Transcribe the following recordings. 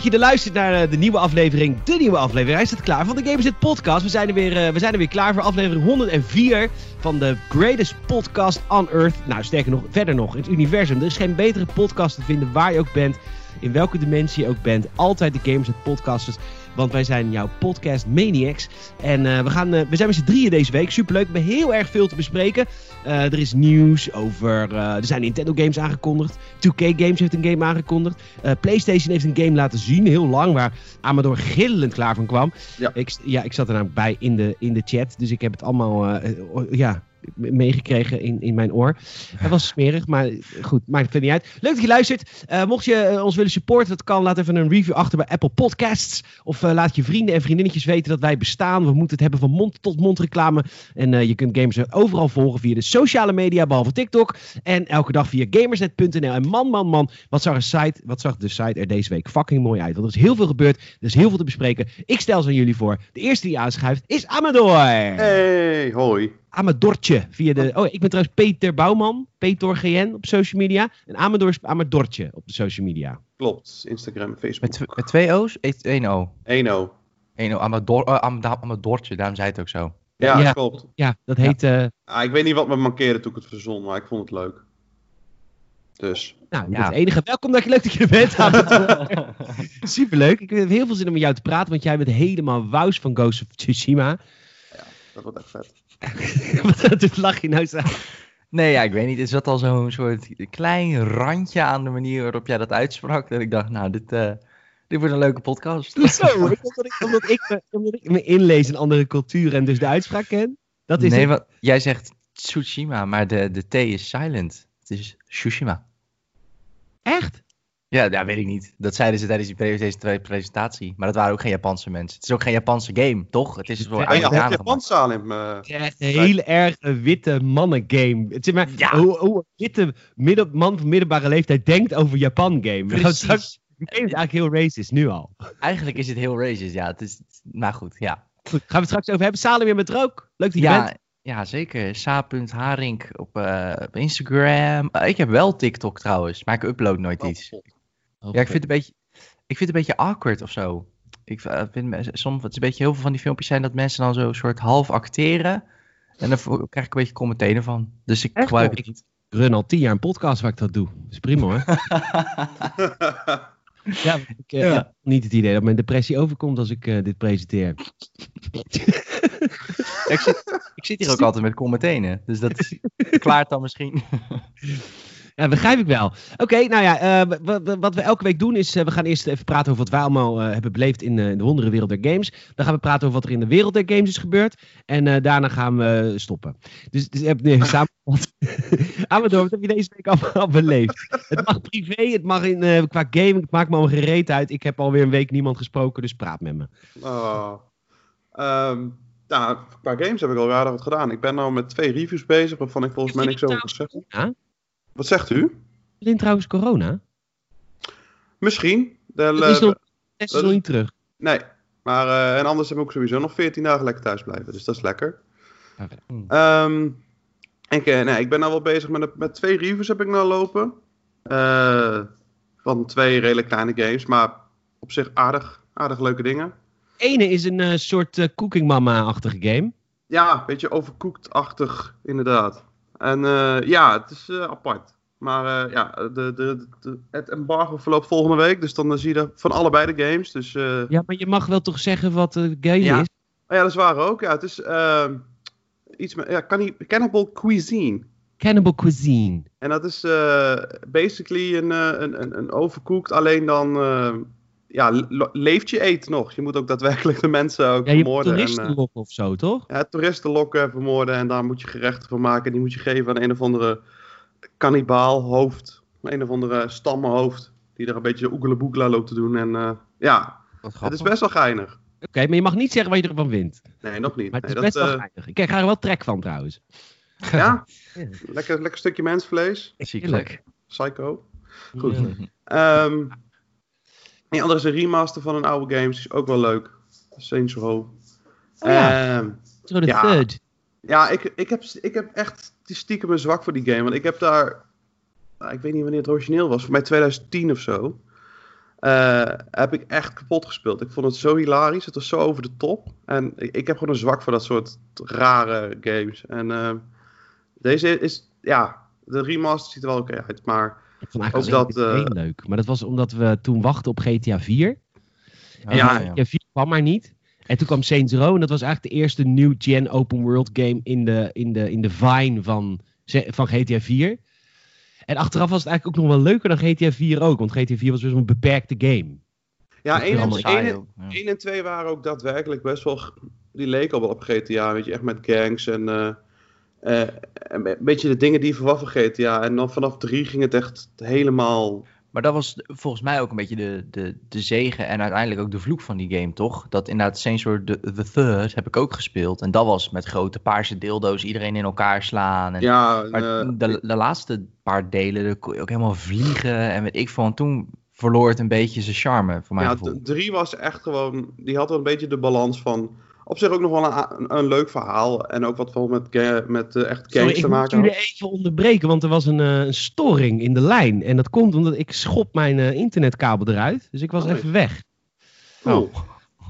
Dat je er luistert naar eh, de nieuwe aflevering. De nieuwe aflevering. Hij staat klaar van de Gamerzit podcast. We zijn, er weer, eh, we zijn er weer klaar voor aflevering 104 van de greatest podcast on earth. Nou, sterker nog, verder nog, het universum. Er is geen betere podcast te vinden waar je ook bent. In welke dimensie je ook bent. Altijd de Gamerzit podcasters. Want wij zijn jouw podcast maniacs. En uh, we, gaan, uh, we zijn met z'n drieën deze week. Superleuk. We hebben heel erg veel te bespreken. Uh, er is nieuws over... er zijn Nintendo games aangekondigd. 2K Games heeft een game aangekondigd. PlayStation heeft een game laten zien. Heel lang. Waar Amador gillend klaar van kwam. Ja, ik, ja, ik zat er namelijk bij in de, in de chat. Dus ik heb het allemaal... ja, meegekregen in, in mijn oor. Het was smerig, maar goed, maakt het niet uit. Leuk dat je luistert. Uh, mocht je uh, ons willen supporten, dat kan. Laat even een review achter bij Apple Podcasts. Of uh, laat je vrienden en vriendinnetjes weten dat wij bestaan. We moeten het hebben van mond tot mond reclame. En je kunt Gamers overal volgen via de sociale media, behalve TikTok. En elke dag via gamersnet.nl. En man, man, man, wat zag, site, wat zag de site er deze week fucking mooi uit. Want er is heel veel gebeurd. Er is heel veel te bespreken. Ik stel ze aan jullie voor. De eerste die aanschuift is Amador. Hey, hoi. Amadortje. Via de, oh, ik ben trouwens Peter Bouwman, Peter GN op social media. En Amador is Amadortje op de social media. Klopt, Instagram, Facebook. Met, met twee O's? Eén O. Eén O. Eén O, Amador, uh, Amadortje, daarom zei het ook zo. Ja, ja klopt. Ja, dat heet... Uh... Ah, ik weet niet wat me mankeerde toen ik het verzon, maar ik vond het leuk. Dus. Nou, ja. het enige. Welkom, dat je leuk dat je er bent. Superleuk. Ik heb heel veel zin om met jou te praten, want jij bent helemaal wous van Ghost of Tsushima. Ja, dat wordt echt vet. Wat lach je nou zo? Nee, ja, ik weet niet. Er zat al zo'n soort klein randje aan de manier waarop jij dat uitsprak. Dat ik dacht, nou, dit, uh, dit wordt een leuke podcast. Zo, omdat ik, omdat, ik, omdat ik me inlees in andere culturen en dus de uitspraak ken. Dat is nee, want jij zegt Tsushima, maar de, de T is silent. Het is Tsushima. Echt? Ja, ja, weet ik niet. Dat zeiden ze tijdens die deze presentatie. Maar dat waren ook geen Japanse mensen. Het is ook geen Japanse game, toch? Het is voor ja, ja, Japanse aan hem. Uh, het is echt een hele erg witte mannen game. Het is maar ja. hoe, hoe een witte midden, man van middelbare leeftijd denkt over Japan game. Precies. Nou, de game is eigenlijk heel racist, nu al. Eigenlijk is het heel racist, ja. Het is, maar goed, ja. Goed, gaan we het straks over hebben. Salem weer met rook. Leuk dat je ja, bent. Ja, zeker. Sa.Haring op, uh, op Instagram. Uh, ik heb wel TikTok trouwens, maar ik upload nooit oh, iets. Ja, ik vind, het een beetje, ik vind het een beetje awkward of zo. Ik uh, vind soms het is een beetje heel veel van die filmpjes zijn dat mensen dan zo soort half acteren. En dan krijg ik een beetje commentaar van. Dus ik gebruik het niet. Ik run al tien jaar een podcast waar ik dat doe. Dat is prima hoor. ja, ik uh, ja. niet het idee dat mijn depressie overkomt als ik uh, dit presenteer. ik, zit, ik zit hier ook altijd met commentenen. Dus dat klaart dan misschien. Ja, begrijp ik wel. Oké, nou ja, uh, wat we elke week doen is, uh, we gaan eerst even praten over wat wij allemaal uh, hebben beleefd in, in, de wondere wereld der games. Dan gaan we praten over wat er in de wereld der games is gebeurd. En daarna gaan we stoppen. Dus, dus heb nee, samengevat. Amador, wat heb je deze week allemaal beleefd? Het mag privé, het mag in, qua game, het maakt me al gereed uit. Ik heb alweer een week niemand gesproken, dus praat met me. Oh. Um, nou, qua games heb ik al aardig wat gedaan. Ik ben nu met twee reviews bezig, waarvan ik volgens mij niks over gezegd heb. Wat zegt u? Is trouwens corona? Misschien. De, dat is nog, is nog niet terug. Nee, maar uh, en anders heb ik ook sowieso nog 14 dagen lekker thuis blijven. Dus dat is lekker. Okay. Um, ik, uh, nee, ik ben nou wel bezig met, met twee reviews heb ik nou lopen. Uh, van twee redelijk kleine games, maar op zich aardig, aardig leuke dingen. Ene is een soort Cooking Mama-achtige game. Ja, een beetje overcooked-achtig, inderdaad. En uh, ja, het is uh, apart. Maar uh, ja, de, de, de, het embargo verloopt volgende week. Dus dan zie je er van allebei de games. Dus, ja, maar je mag wel toch zeggen wat de game ja. is? Oh, ja, dat is waar ook. Ja, het is ehm, iets met ja, Cannibal Cuisine. Cannibal Cuisine. En dat is basically een, een, een, een overcooked, alleen dan ja, leeft je eet nog. Je moet ook daadwerkelijk de mensen ook ja, je vermoorden. toeristen en, uh, lokken of zo, toch? Ja, toeristen lokken, vermoorden en daar moet je gerechten van maken. Die moet je geven aan een of andere kannibaal hoofd. Een of andere stammenhoofd. Die er een beetje oegele loopt te doen. En uh, ja, het is best wel geinig. Oké, okay, maar je mag niet zeggen wat je ervan vindt. Nee, nog niet. Maar het is nee, best dat, wel geinig. Ik krijg er wel trek van trouwens. Ja? ja. Lekker, lekker stukje mensvlees. Ziekelijk. Psycho. Goed. Um, een andere is een remaster van een oude game. Is ook wel leuk. Saints Row. Oh, ja. The ja. Third. Ja, ik, ik, heb, ik heb echt stiekem een zwak voor die game. Want ik heb daar... Nou, ik weet niet wanneer het origineel was. Voor mij 2010 of zo. Uh, heb ik echt kapot gespeeld. Ik vond het zo hilarisch. Het was zo over de top. En ik, ik heb gewoon een zwak voor dat soort rare games. En uh, deze is, ja, de remaster ziet er wel oké uit. Maar ik vond eigenlijk ook dat, uh, leuk. Maar dat was omdat we toen wachten op GTA 4. En ja, GTA 4 kwam maar niet. En toen kwam Saints Row. En dat was eigenlijk de eerste new-gen open world game in de, in de, in de vine van, van GTA 4. En achteraf was het eigenlijk ook nog wel leuker dan GTA 4 ook. Want GTA 4 was best wel een beperkte game. Ja, 1 en, 1, 1 en 2 waren ook daadwerkelijk best wel... Die leken al wel op GTA, weet je, echt met gangs en... Uh, uh, een beetje de dingen die je verwacht van GTA. En dan vanaf 3 ging het echt helemaal maar dat was volgens mij ook een beetje de, de, de zegen en uiteindelijk ook de vloek van die game, toch? Dat inderdaad Saints Row the, the Third heb ik ook gespeeld. En dat was met grote paarse dildo's iedereen in elkaar slaan. En, ja, maar uh, de, de laatste paar delen, daar kon je ook helemaal vliegen. En weet ik van, toen verloor het een beetje zijn charme, voor mij Ja, 3 was echt gewoon, die had wel een beetje de balans van op zich ook nog wel een, een, leuk verhaal. En ook wat wel met, met uh, echt games te maken Ik moet jullie even onderbreken, want er was een, uh, een, storing in de lijn. En dat komt omdat ik schop mijn uh, internetkabel eruit. Dus ik was oh, even weg. Oh.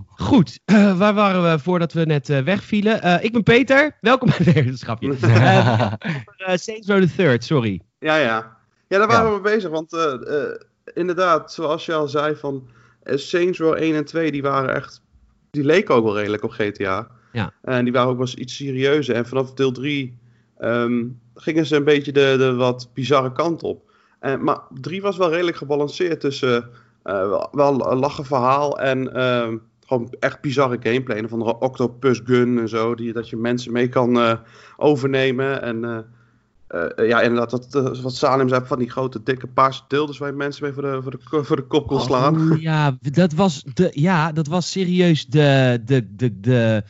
Goed, waar waren we voordat we net wegvielen? ik ben Peter. Welkom bij het schapje. Saints Row the Third, sorry. Ja, ja. Ja, daar waren we bezig. Want inderdaad, zoals je al zei, van Saints Row 1 en 2, die waren echt die leken ook wel redelijk op GTA. Ja. En die waren ook wel eens iets serieuzer. En vanaf deel 3 ehm, gingen ze een beetje de, de wat bizarre kant op. En, maar 3 was wel redelijk gebalanceerd tussen uh, wel, een lachen verhaal en uh, gewoon echt bizarre gameplay. Een van de octopus gun en zo, die, dat je mensen mee kan uh, overnemen. En uh, uh, ja, inderdaad, dat, wat Salem zei, van die grote, dikke paarse tildes waar je mensen mee voor de, voor de, voor de kop kon slaan. Oh, ja, dat was, de, ja, dat was serieus de, de, de, de,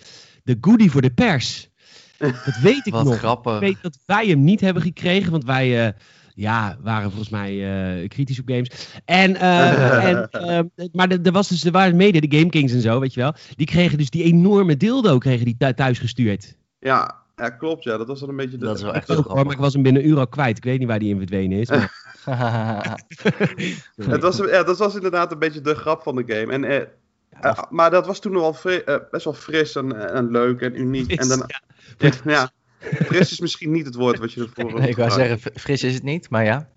de goodie voor de pers. Dat weet ik wat nog. grappig. Ik weet dat wij hem niet hebben gekregen, want wij... Uh, ja, waren volgens mij uh, kritisch op games. En, uh, en maar er, was dus, er waren mede de Game Kings en zo, weet je wel. Die kregen dus die enorme dildo kregen die thuis gestuurd. Ja, ja, klopt. Ja, dat was dan een beetje. De... Dat is wel echt heel maar ik was hem binnen een uur al kwijt. Ik weet niet waar die in verdwenen is. Maar... het was, ja, dat was inderdaad een beetje de grap van de game. En, eh, uh, maar dat was toen nog wel uh, best wel fris en, en leuk en uniek. en dan, ja. ja, fris is misschien niet het woord wat je ervoor. nee, ik wou zeggen, fris is het niet, maar ja.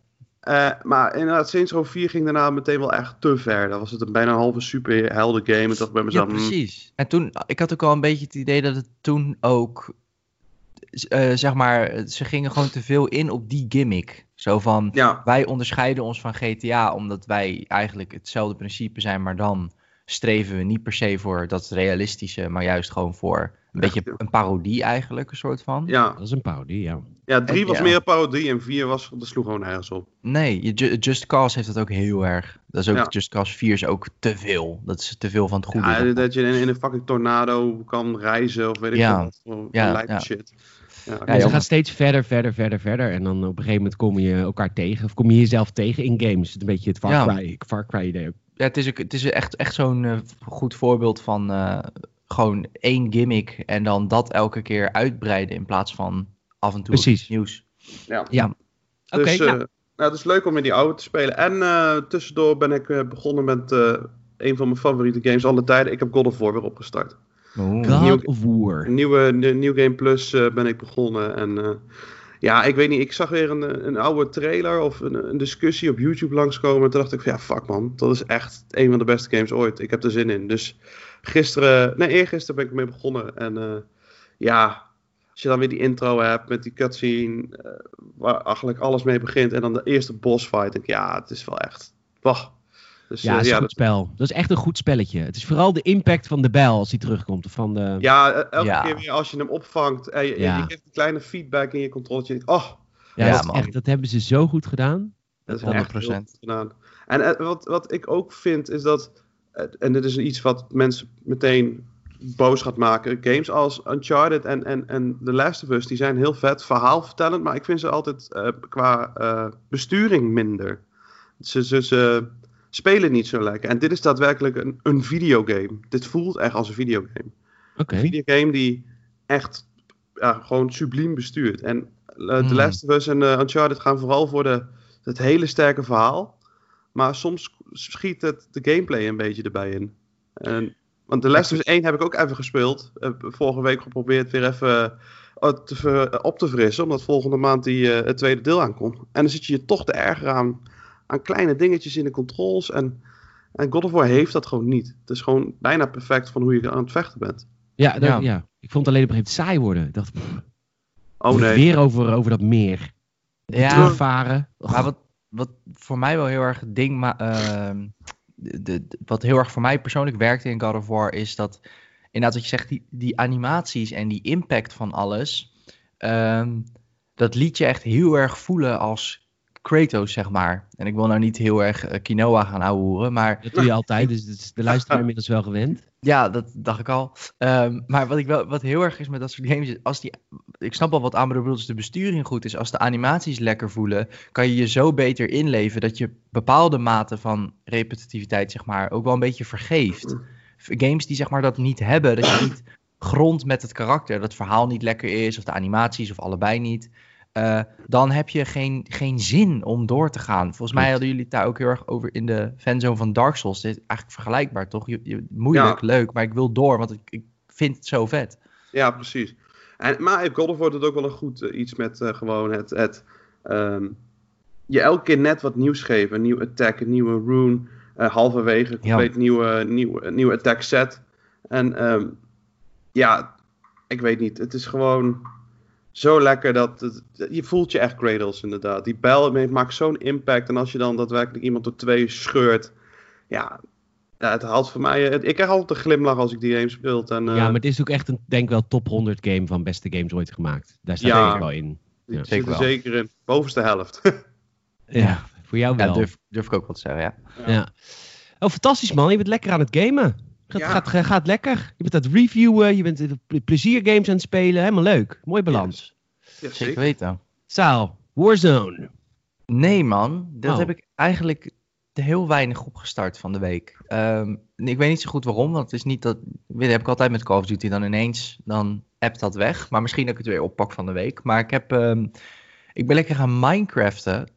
Uh, maar inderdaad, Saints Row 4 ging daarna meteen wel echt te ver. Dan was het een bijna een halve superhelden game. En dacht bij mezelf, ja, precies. En toen, ik had ook al een beetje het idee dat het toen ook uh, zeg maar, ze gingen gewoon te veel in op die gimmick. Zo van, ja. wij onderscheiden ons van GTA omdat wij eigenlijk hetzelfde principe zijn, maar dan streven we niet per se voor dat realistische, maar juist gewoon voor een beetje een parodie eigenlijk, een soort van. Ja. Dat is een parodie, ja. Ja, drie was meer parodie en vier was, dat sloeg gewoon ergens op. Nee, Just Cause heeft dat ook heel erg. Dat is ook, ja. Just Cause 4 is ook te veel. Dat is te veel van het goede. Ja, dat je in, in, een fucking tornado kan reizen of weet ik wat. Ja, ja. shit. Ja, ze gaat steeds verder, verder, verder, verder. En dan op een gegeven moment kom je elkaar tegen. Of kom je jezelf tegen in games. Het is een beetje het Far Cry, Far Cry idee. Ja, het is, ook, het is echt, echt zo'n uh, goed voorbeeld van uh, gewoon één gimmick. En dan dat elke keer uitbreiden in plaats van af en toe Precies. nieuws. Ja. ja. Dus, okay, uh, nou. nou, het is leuk om in die oude te spelen. En tussendoor ben ik begonnen met een van mijn favoriete games alle tijden. Ik heb God of War weer opgestart. Oh. God nieuw, of War. Nieuwe New Game Plus uh, ben ik begonnen. En uh, ja, ik weet niet. Ik zag weer een, een oude trailer of een, een discussie op YouTube langskomen. Toen dacht ik van ja, fuck man. Dat is echt een van de beste games ooit. Ik heb er zin in. Dus gisteren, nee eergisteren ben ik mee begonnen. En uh, ja, als je dan weer die intro hebt met die cutscene. waar eigenlijk alles mee begint. En dan de eerste boss fight. Denk ik ja, het is wel echt... Wah, dus, ja, het is een ja, goed dat... spel. Dat is echt een goed spelletje. Het is vooral de impact van de bijl als hij terugkomt. Van de... Ja, elke ja. keer weer als je hem opvangt en je, ja. je geeft een kleine feedback in je controletje. Oh, ja, dat, echt, dat hebben ze zo goed gedaan. Dat is 100%. echt goed gedaan. En uh, wat, wat ik ook vind is dat, uh, en dit is iets wat mensen meteen boos gaat maken. Games als Uncharted en, en, en The Last of Us, die zijn heel vet verhaalvertellend, maar ik vind ze altijd qua besturing minder. Ze, ze, ze, spelen niet zo lekker. En dit is daadwerkelijk een, een videogame. Dit voelt echt als een videogame. Okay. Een videogame die echt ja, gewoon subliem bestuurt. En uh, The Last of Us en uh, Uncharted gaan vooral voor de, het hele sterke verhaal. Maar soms schiet het de gameplay een beetje erbij in. En, want de Last of Us 1 heb ik ook even gespeeld. Heb vorige week geprobeerd weer even op te frissen. Omdat volgende maand die, het tweede deel aankomt. En dan zit je je toch te erger aan, aan kleine dingetjes in de controls. En, en God of War heeft dat gewoon niet. Het is gewoon bijna perfect van hoe je aan het vechten bent. Ja, dat, ja. ja. ik vond het alleen op een gegeven moment saai worden. Ik dacht, pff, Oh nee. weer over, over dat meer. Ja. Terugvaren. Maar wat, wat voor mij wel heel erg het ding, ma- ehm, de, wat heel erg voor mij persoonlijk werkte in God of War, is dat inderdaad wat je zegt, die, die animaties en die impact van alles, ehm, dat liet je echt heel erg voelen als Kratos, zeg maar. En ik wil nou niet heel erg eh, quinoa gaan ouwehoeren, maar Dat doe je altijd, dus dat is de luisteraar inmiddels wel gewend. ja, dat dacht ik al. Ehm, maar wat, ik wel, wat heel erg is met dat soort games, is als die, ik snap wel wat Amber bedoelt, als de besturing goed is, als de animaties lekker voelen, kan je je zo beter inleven dat je bepaalde mate van repetitiviteit, zeg maar, ook wel een beetje vergeeft. Games die zeg maar dat niet hebben, dat je niet grond met het karakter, dat het verhaal niet lekker is, of de animaties, of allebei niet. Eh, dan heb je geen, geen zin om door te gaan. Volgens mij hadden jullie het daar ook heel erg over in de fanzone van Dark Souls. Dit is eigenlijk vergelijkbaar, toch? Je, je, moeilijk, leuk, maar ik wil door, want ik, ik vind het zo vet. Ja, precies. En, maar God of War doet ook wel een goed eh, iets met eh, gewoon het... het ehm, je elke keer net wat nieuws geven. Een nieuw attack, een nieuwe rune. halverwege een Ja. compleet nieuwe, nieuwe, nieuwe attack set. En ehm, ja, ik weet niet. Het is gewoon zo lekker dat... Het, je voelt je echt Kratos inderdaad. Die bijl heeft- maakt zo'n impact. En als je dan daadwerkelijk iemand door twee scheurt... Ja, ja het haalt voor mij... het- ik krijg altijd een glimlach als ik die game speel. En, eh, Ja, maar het is ook echt een, denk wel, top 100 game van beste games ooit gemaakt. Daar staat Ja. het wel in. Ja. zit Zeker er wel. zeker in. Bovenste helft. Ja, voor jou Ja, wel. durf, durf ik ook wel te zeggen, ja. Ja. Oh, fantastisch man. Je bent lekker aan het gamen. Gaat, Ja. gaat, gaat, gaat lekker. Je bent aan het reviewen. Je bent ple- pleziergames aan het spelen. Helemaal leuk. Mooi balans. Zeker weten. Saal, Warzone. Nee, man. Dat Oh. heb ik eigenlijk heel weinig opgestart van de week. Ehm, ik weet niet zo goed waarom, want het is niet dat... Dat heb ik altijd met Call of Duty. Dan ineens, dan appt dat weg. Maar misschien dat ik het weer oppak van de week. Maar ik heb... ehm, ik ben lekker gaan Minecraften.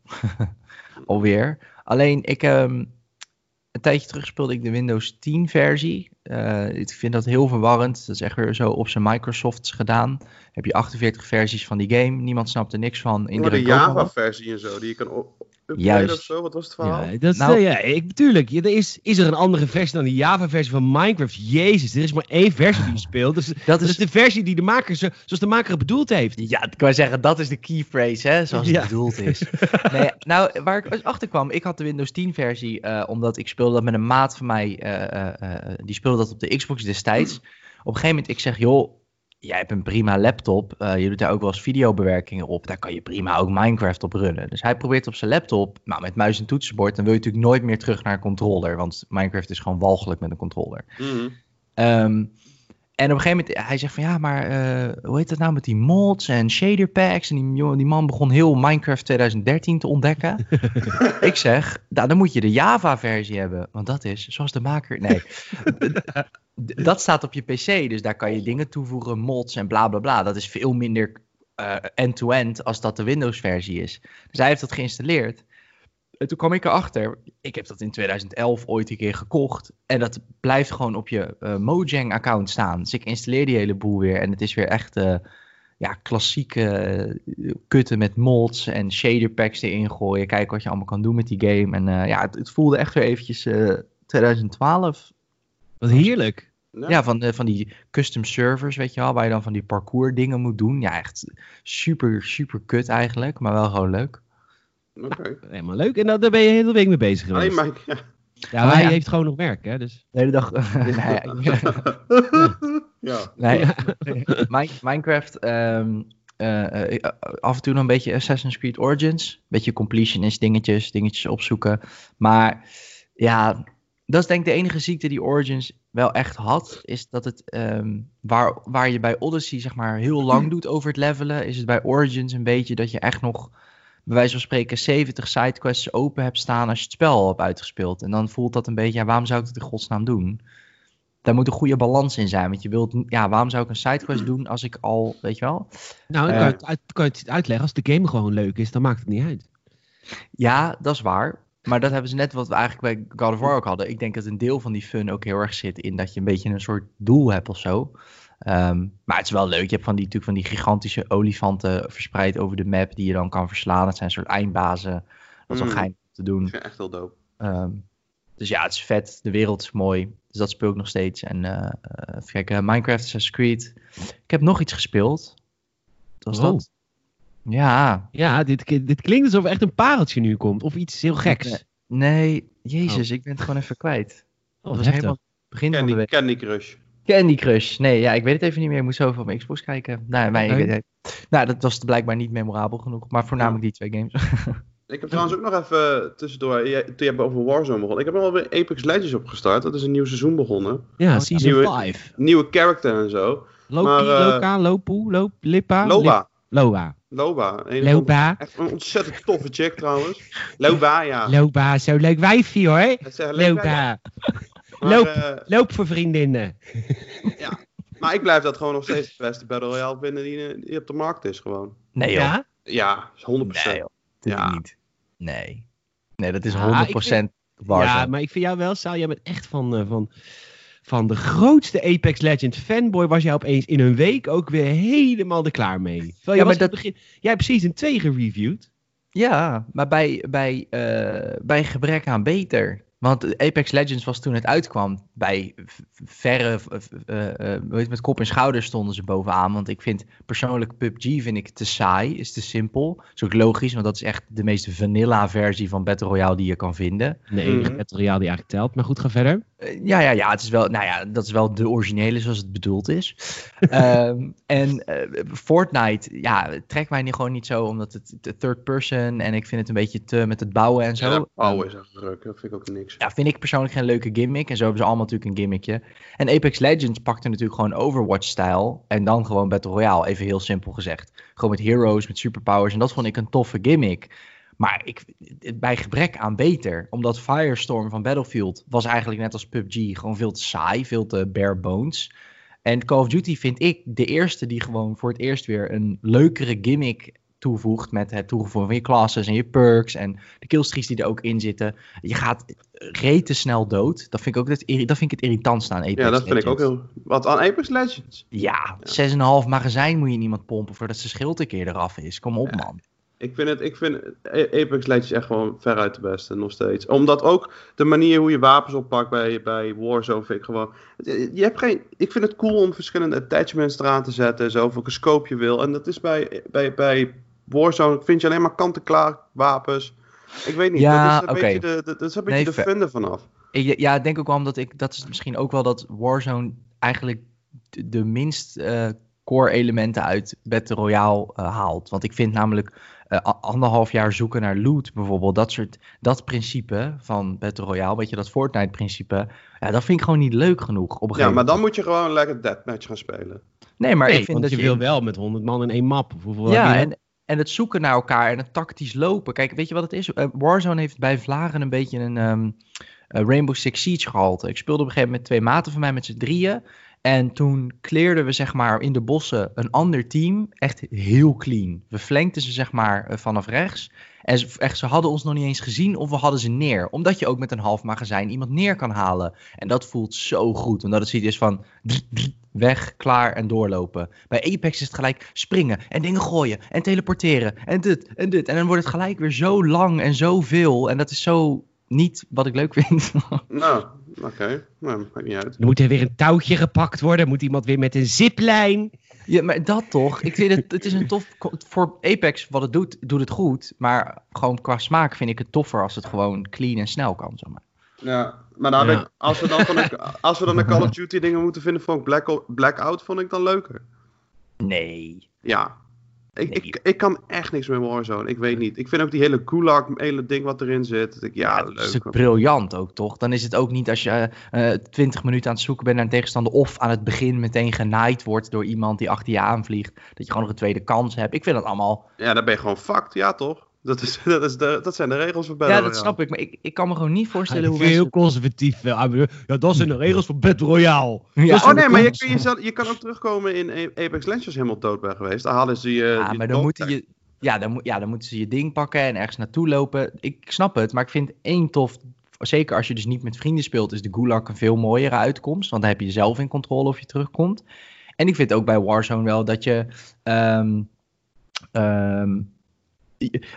Alweer. Alleen, ik... ehm, een tijdje terug speelde ik de Windows 10 versie. Eh, ik vind dat heel verwarrend. Dat is echt weer zo op zijn Microsofts gedaan. Heb je 48 versies van die game. Niemand snapt er niks van. De Indirect ook al. Java-versie en zo, die je kan Juist. of zo. Wat was het verhaal? Ja, dat Nou- ja, ik, tuurlijk. Ja, er is, is er een andere versie dan de Java-versie van Minecraft? Jezus, er is maar één versie die je speelt. Dus, Dat is de versie die de maker, zo- zoals de maker het bedoeld heeft. Ja, ik wou zeggen, dat is de key phrase, hè, zoals het Ja. bedoeld is. Nee, nou, waar ik achter kwam, ik had de Windows 10 versie, eh, omdat ik speelde dat met een maat van mij, eh, eh, eh, die speelde dat op de Xbox destijds. Op een gegeven moment, ik zeg, joh, jij hebt een prima laptop, eh, je doet daar ook wel eens videobewerkingen op, daar kan je prima ook Minecraft op runnen. Dus hij probeert op zijn laptop, nou, met muis en toetsenbord, dan wil je natuurlijk nooit meer terug naar een controller, want Minecraft is gewoon walgelijk met een controller. Ehm, en op een gegeven moment, hij zegt van ja, maar eh, hoe heet dat nou met die mods en shader packs? En die, jongen, die man begon heel Minecraft 2013 te ontdekken. ik zeg, nou, dan moet je de Java-versie hebben, want dat is zoals de maker. Nee, dat staat op je PC, dus daar kan je dingen toevoegen, mods en bla bla bla. Dat is veel minder eh, end-to-end als dat de Windows-versie is. Dus hij heeft dat geïnstalleerd. En toen kwam ik erachter, ik heb dat in 2011 ooit een keer gekocht. En dat blijft gewoon op je eh, Mojang-account staan. Dus ik installeer die hele boel weer. En het is weer echt eh, ja, klassieke eh, kutten met mods en shader packs erin gooien. Kijken wat je allemaal kan doen met die game. En eh, ja, het, het voelde echt weer eventjes eh, 2012. Wat heerlijk. Ja. Ja, van, van die custom servers, weet je wel. Waar je dan van die parcours dingen moet doen. Ja, echt super, super kut eigenlijk. Maar wel gewoon leuk. Oké. Helemaal leuk. En daar daar ben je de hele week mee bezig geweest. Alleen maar... Ja. Ja, maar hij ja. heeft gewoon nog werk, hè. Dus. De hele dag. nee, ja. nee. Minecraft. ehm, eh, eh, af en toe nog een beetje Assassin's Creed Origins. Beetje completionist dingetjes, dingetjes opzoeken. Maar ja, dat is denk ik de enige ziekte die Origins wel echt had. Is dat het, ehm, waar, waar je bij Odyssey zeg maar heel lang doet over het levelen, is het bij Origins een beetje dat je echt nog, bij wijze van spreken, 70 sidequests open hebt staan als je het spel al hebt uitgespeeld. En dan voelt dat een beetje, ja, waarom zou ik het in godsnaam doen? Daar moet een goede balans in zijn. Want je wilt, ja, waarom zou ik een sidequest doen als ik al, weet je wel? Nou, dan Eh. kan, je het uit, kan je het uitleggen. Als de game gewoon leuk is, dan maakt het niet uit. Ja, dat is waar. Maar dat hebben ze net wat we eigenlijk bij God of War ook hadden. Ik denk dat een deel van die fun ook heel erg zit in dat je een beetje een soort doel hebt of zo. Ehm, maar het is wel leuk. Je hebt van die, natuurlijk van die gigantische olifanten verspreid over de map die je dan kan verslaan. Het zijn een soort eindbazen. Dat is wel Mm. gein om te doen. Dat is echt heel dope. Ehm, dus ja, het is vet. De wereld is mooi. Dus dat speel ik nog steeds. En eh eh, even kijken, Minecraft, Assassin's Creed. Ik heb nog iets gespeeld. Wat was Oh. dat? Ja. Ja, dit, dit klinkt alsof er echt een pareltje nu komt. Of iets heel geks. Nee, nee, jezus, ik ben het gewoon even kwijt. Oh, dat was heftig. helemaal het begin van de week. Candy Crush. Candy Crush. Nee, ja, ik weet het even niet meer. Ik moet zo even op mijn Xbox kijken. Nou, maar ik Oké. weet het. nou, dat was blijkbaar niet memorabel genoeg. Maar voornamelijk die twee games. Ik heb trouwens ook nog even tussendoor, jij- toen je hebt over Warzone begon. Ik heb nog wel weer Apex Legends opgestart. Dat is een nieuw seizoen begonnen. Ja, season Nieuwe- 5. Nieuwe character en zo. Loki, Maar, eh, Loka, Lopu, Lop, Lippa? Loba. Lip- Loba. Loba. Een Loba. Echt een ontzettend toffe chick trouwens. Loba, ja. Loba, zo leuk wijfje hoor. Loba. Maar, Loop. eh, Loop voor vriendinnen. maar ik blijf dat gewoon nog steeds de beste Battle Royale vinden die, eh, die op de markt is gewoon. Nee, joh. Ja? Ja, 100%. Nee, joh. Ja. niet. Nee. Nee, dat is Ja, 100% Warzone. Ja, maar ik vind jou wel, Sal, jij bent echt van, eh, van, van de grootste Apex Legends fanboy. Was jij opeens in een week ook weer helemaal er klaar mee. Terwijl Ja, was maar in het begin, jij hebt precies een 2 gereviewd. Ja, maar bij, bij, eh, bij gebrek aan beter. Want Apex Legends was toen het uitkwam. Bij verre, eh, eh, heet het, met kop en schouders stonden ze bovenaan. Want ik vind persoonlijk PUBG vind ik te saai, is te simpel. Dat is ook logisch, want dat is echt de meest vanilla versie van Battle Royale die je kan vinden. De enige Mhm. Battle Royale die eigenlijk telt. Maar goed, ga verder. Eh, ja, ja, ja, het is wel, nou ja, dat is wel de originele zoals het bedoeld is. Ehm, en Fortnite, ja, trekt mij niet, gewoon niet zo, omdat het de third person en ik vind het een beetje te met het bouwen en zo. Ja, Ehm, oh, is echt druk. Dat vind ik ook niks. Ja, vind ik persoonlijk geen leuke gimmick. En zo hebben ze allemaal natuurlijk een gimmickje. En Apex Legends pakte natuurlijk gewoon Overwatch-stijl. En dan gewoon Battle Royale, even heel simpel gezegd. Gewoon met heroes, met superpowers. En dat vond ik een toffe gimmick. Maar ik, bij gebrek aan beter. Omdat Firestorm van Battlefield was eigenlijk net als PUBG gewoon veel te saai. Veel te bare bones. En Call of Duty vind ik de eerste die gewoon voor het eerst weer een leukere gimmick toevoegt. Met het toevoegen van je classes en je perks en de killstreaks die er ook in zitten. Je gaat rete snel dood. Dat vind ik ook het, irri- dat vind ik het irritantste aan Apex Ja, dat vind ik ook Legends. heel... Wat aan Apex Legends? Ja, 6,5 magazijn moet je niemand pompen voordat zijn schild een keer eraf is. Kom op, Ja. man. Ik vind, het, ik vind Apex Legends echt gewoon veruit de beste, nog steeds. Omdat ook de manier hoe je wapens oppakt bij, bij Warzone vind ik gewoon... Je hebt geen, ik vind het cool om verschillende attachments eraan te zetten, en zo, welke scope je wil. En dat is bij, bij, bij Warzone, vind je alleen maar kant-en-klaar wapens. Ik weet niet, Ja, dat is een oké. beetje de, de, dat is een beetje Nee, de ver- fun ervan af. Ik- Ja, ik denk ook wel omdat ik, dat is misschien ook wel dat Warzone eigenlijk de, de minst eh, core elementen uit Battle Royale eh, haalt. Want ik vind namelijk eh, anderhalf jaar zoeken naar loot bijvoorbeeld, dat soort, dat principe van Battle Royale, weet je, dat Fortnite principe, ja, dat vind ik gewoon niet leuk genoeg op een Ja, maar dan moet je gewoon lekker deathmatch gaan spelen. Nee, maar Nee, ik vind want dat je, wil wel met 100 man in één map. Of Hoeveel Ja, en, en het zoeken naar elkaar en het tactisch lopen. Kijk, weet je wat het is? Eh, Warzone heeft bij Vlagen een beetje een ehm, eh, Rainbow Six Siege gehalte. Ik speelde op een gegeven moment twee maten van mij met z'n drieën. En toen clearden we zeg maar in de bossen een ander team echt heel clean. We flankten ze zeg maar eh, vanaf rechts. En ze, echt, ze hadden ons nog niet eens gezien of we hadden ze neer. Omdat je ook met een half magazijn iemand neer kan halen. En dat voelt zo goed. Omdat het ziet is van weg, klaar en doorlopen. Bij Apex is het gelijk springen en dingen gooien en teleporteren en dit en dit. En dan wordt het gelijk weer zo lang en zoveel. En dat is zo niet wat ik leuk vind. Nou, oké. Nou, maakt niet uit. Er moet er weer een touwtje gepakt worden. Moet iemand weer met een ziplijn. Ja, maar dat toch. Ik vind het, het is een tof... Voor Apex, wat het doet, doet het goed. Maar gewoon qua smaak vind ik het toffer als het gewoon clean en snel kan. Zeg maar. Ja, maar Ja. Ik, als, we dan van een, als we dan de Call of Duty dingen moeten vinden, vond ik Black, Blackout vond ik dan leuker. Nee. Ja. Ik, ik, ik kan echt niks met Warzone. Ik weet niet. Ik vind ook die hele gulag, hele ding wat erin zit. dat Ik, ja, dat is leuk. ook briljant ook, toch? Dan is het ook niet als je eh 20 minuten aan het zoeken bent naar een tegenstander... of aan het begin meteen genaaid wordt door iemand die achter je aanvliegt... dat je gewoon nog een tweede kans hebt. Ik vind dat allemaal... Ja, dan ben je gewoon fucked. Ja, toch? Dat, is, dat, is de, dat zijn de regels voor Battle ja, dat Royale. snap ik. Maar ik, ik kan me gewoon niet voorstellen ik hoe heel mensen... conservatief. Ja, dat zijn de regels van Battle Royale. Ja. Oh voor nee, maar je, jezelf, je kan ook terugkomen in Apex Legends je helemaal dood bent geweest. Dan halen ze je... Ja, die maar dan moeten je... ja, dan, ja, dan moeten ze je ding pakken en ergens naartoe lopen. Ik snap het, maar ik vind één tof zeker als je dus niet met vrienden speelt, is de Gulag een veel mooiere uitkomst. Want dan heb je zelf in controle of je terugkomt. En ik vind ook bij Warzone wel dat je. Ehm, ehm,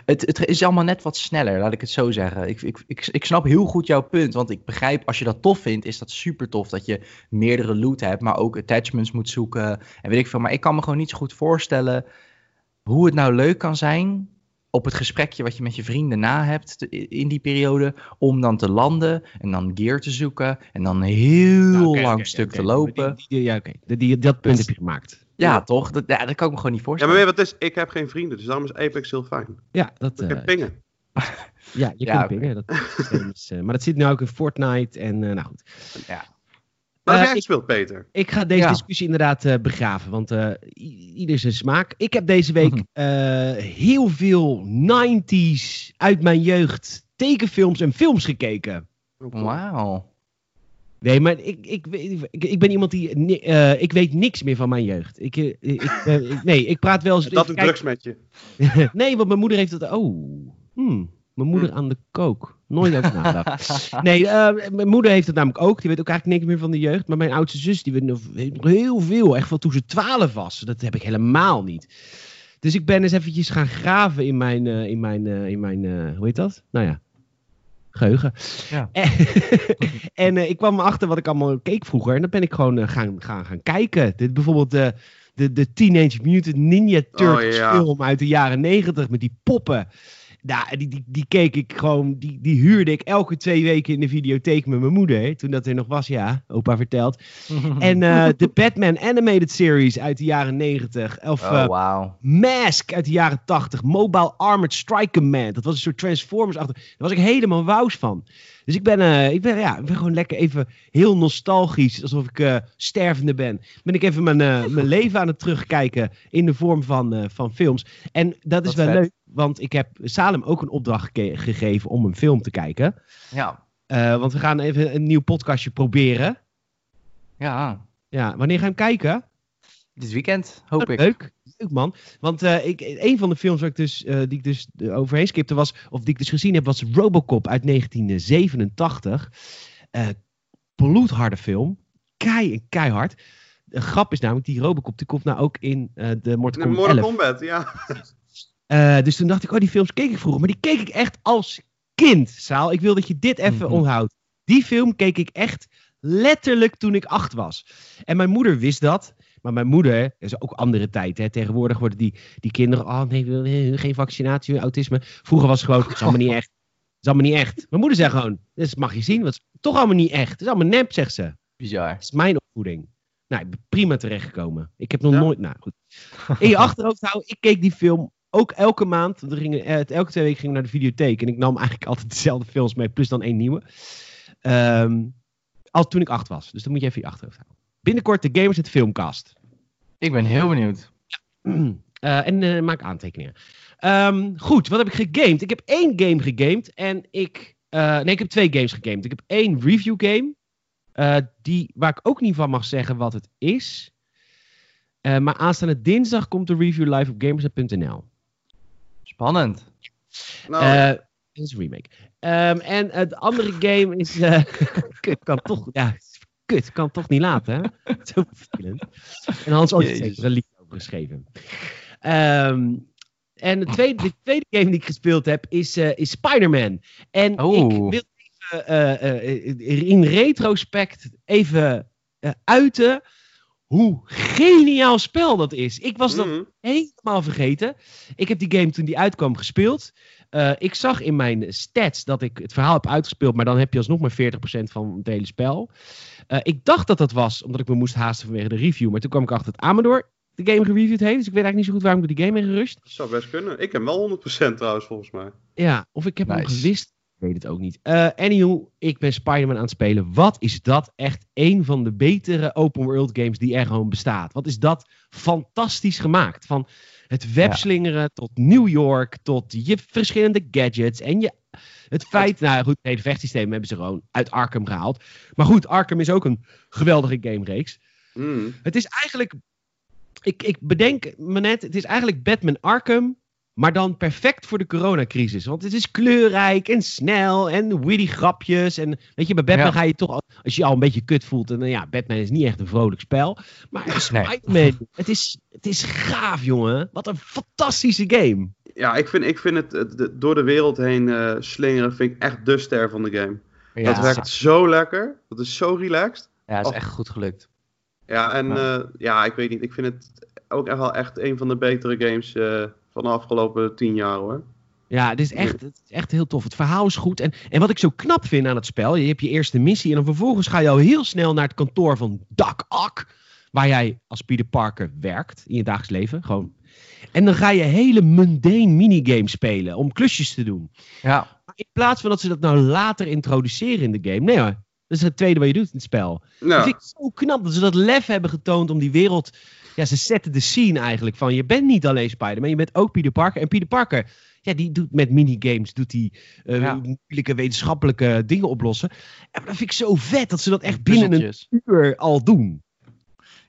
het, het, is allemaal net wat sneller, laat ik het zo zeggen. Ik, ik, ik, ik snap heel goed jouw punt, want ik begrijp, als je dat tof vindt, is dat super tof dat je meerdere loot hebt, maar ook attachments moet zoeken en weet ik veel. Maar ik kan me gewoon niet zo goed voorstellen hoe het nou leuk kan zijn op het gesprekje wat je met je vrienden na hebt in die periode, om dan te landen en dan gear te zoeken en dan een heel nou, lang stuk te lopen. ja, oké. Dat punt heb je gemaakt. Ja, toch? Dat, ja, dat kan ik me gewoon niet voorstellen. Ja, maar weet wat is? Ik heb geen vrienden, dus daarom is Apex heel fijn. Ja, dat... Ik heb uh, pingen. ja, je kunt pingen. Dat is, uh, maar dat zit nu ook in Fortnite en uh, nou goed. Ja. Maar jij ik, speelt, Peter? Ik ga deze discussie inderdaad uh, begraven, want uh, ieder zijn smaak. Ik heb deze week mhm. heel veel 90s uit mijn jeugd tekenfilms en films gekeken. Wauw. Nee, maar ik, ik, ik, ik, ben iemand die. Uh, ik weet niks meer van mijn jeugd. Ik, ik, uh, nee, ik praat wel eens. Dat doet drugs met je. nee, want mijn moeder heeft het. Oh. Hmm. Mijn moeder hm. aan de kook. Nooit over nagedacht. nee, uh, mijn moeder heeft het namelijk ook. Die weet ook eigenlijk niks meer van de jeugd. Maar mijn oudste zus, die weet nog heel veel. Echt van toen ze twaalf was. Dat heb ik helemaal niet. Dus ik ben eens eventjes gaan graven in mijn, uh, in mijn, uh, in mijn hoe heet dat? Nou ja, geheugen. Ja. en ik kwam erachter wat ik allemaal keek vroeger. En dan ben ik gewoon gaan, gaan, gaan kijken. Dit bijvoorbeeld de, de, de Teenage Mutant Ninja Turtles oh, ja. film uit de jaren negentig met die poppen. Nou, die, die, die keek ik gewoon, die, die huurde ik elke twee weken in de videotheek met mijn moeder. Toen dat er nog was, ja, opa vertelt. en uh, de Batman Animated Series uit de jaren 90. Of oh, wow. Mask uit de jaren 80. Mobile Armored Striker Man. Dat was een soort Transformers achter. Daar was ik helemaal wous van. Dus ik ben, uh, ik ben, ja, ik ben gewoon lekker even heel nostalgisch, alsof ik uh, stervende ben. Ben ik even mijn, uh, mijn leven aan het terugkijken in de vorm van, van films. En dat is wel leuk, want ik heb Salem ook een opdracht ge gegeven om een film te kijken. Ja. want we gaan even een nieuw podcastje proberen. Ja. Ja, wanneer ga je hem kijken? Dit weekend, hoop oh, ik. Leuk, leuk man. Want uh, ik, een van de films waar ik dus, uh, die ik dus overheen skipte was, of die ik dus gezien heb, was Robocop uit 1987. Uh, bloedharde film. Kei en keihard. De grap is namelijk, die Robocop die komt nou ook in de Mortal Kombat Mortal Kombat, ja. Dus toen dacht ik, oh die films keek ik vroeger. Maar die keek ik echt als kind, Saal. Ik wil dat je dit even mm -hmm. onthoudt. Die film keek ik echt letterlijk toen ik acht was. En mijn moeder wist dat. Maar mijn moeder, is ook andere tijd. Hè. Tegenwoordig worden die, die kinderen, oh nee, geen vaccinatie, autisme. Vroeger was het gewoon, het is allemaal niet echt. Het is allemaal niet echt. Mijn moeder zei gewoon, dat mag je zien, wat is toch allemaal niet echt. Het is allemaal nep, zegt ze. Bizar. Dat is mijn opvoeding. Nou, ik ben prima terechtgekomen. Ik heb nog nooit, nou goed. In je achterhoofd houden, ik keek die film ook elke maand. Gingen, eh, elke twee weken gingen we naar de videotheek. En ik nam eigenlijk altijd dezelfde films mee, plus dan één nieuwe. Um, al toen ik acht was. Dus dan moet je even je achterhoofd houden. Binnenkort de Gamers het Filmcast. Ik ben heel benieuwd. Uh, en uh, maak aantekeningen. Um, goed, wat heb ik gegamed? Ik heb één game gegamed en ik... Uh, nee, ik heb twee games gegamed. Ik heb één review game. die, waar ik ook niet van mag zeggen wat het is. maar aanstaande dinsdag komt de review live op gamers.nl. Spannend. Nou. dat is een remake. Um, en het andere game is... kan toch... Ja, kut, kan toch niet laten, hè? Zo vervelend. En Hans ook heeft er een lied over geschreven. Um, en de tweede, de tweede game die ik gespeeld heb is, uh, is Spider-Man. En oh. ik wil even uh, uh, in retrospect even uiten hoe geniaal spel dat is. Ik was dat mm. helemaal vergeten. Ik heb die game toen die uitkwam gespeeld. Uh, ik zag in mijn stats dat ik het verhaal heb uitgespeeld, maar dan heb je alsnog maar 40% van het hele spel. Uh, ik dacht dat dat was omdat ik me moest haasten vanwege de review, maar toen kwam ik achter dat Amador de game gereviewd heeft. Dus ik weet eigenlijk niet zo goed waarom ik die game heb gerust. Dat zou best kunnen. Ik heb wel 100% trouwens, volgens mij. Ja, of ik heb nice. hem gewist. Ik weet het ook niet. Uh, anyhow, ik ben Spider-Man aan het spelen. Wat is dat echt een van de betere open world games die er gewoon bestaat. Wat is dat fantastisch gemaakt. Van het webslingeren ja. tot New York, tot je verschillende gadgets en je het feit, nou goed, het hele vechtsysteem hebben ze gewoon uit Arkham gehaald. Maar goed, Arkham is ook een geweldige gamereeks. Mm. Het is eigenlijk, ik, ik bedenk me net, het is eigenlijk Batman Arkham, Maar dan perfect voor de coronacrisis. Want het is kleurrijk en snel en witty grapjes. En weet je, bij Batman ga je toch, als je al een beetje kut voelt. En dan ja, Batman is niet echt een vrolijk spel. Maar Spider-Man, het, is, het is gaaf, jongen. Wat een fantastische game. Ja, ik vind, ik vind het, door de wereld heen uh, slingeren vind ik echt de ster van de game. dat werkt zo lekker. Dat is zo relaxed. Ja, het is echt goed gelukt. Ja, en ja. ja. ik weet niet. Ik vind het ook echt wel echt een van de betere games van de afgelopen tien jaar hoor. Ja, het is, echt, het is echt heel tof. Het verhaal is goed. En, en wat ik zo knap vind aan het spel, je hebt je eerste missie en dan vervolgens ga je al heel snel naar het kantoor van Doc Ock, waar jij als Peter Parker werkt in je dagelijks leven. Gewoon. En dan ga je hele mundane minigames spelen om klusjes te doen. Ja. in plaats van dat ze dat nou later introduceren in de game. Nee hoor, dat is het tweede wat je doet in het spel. Ja. Dat vind ik zo knap dat ze dat lef hebben getoond om die wereld ja, ze zetten de scene eigenlijk van je bent niet alleen Spider-Man, je bent ook Peter Parker. En Peter Parker, ja, die doet met minigames, doet die uh, moeilijke wetenschappelijke dingen oplossen. En dat vind ik zo vet dat ze dat echt binnen een uur al doen.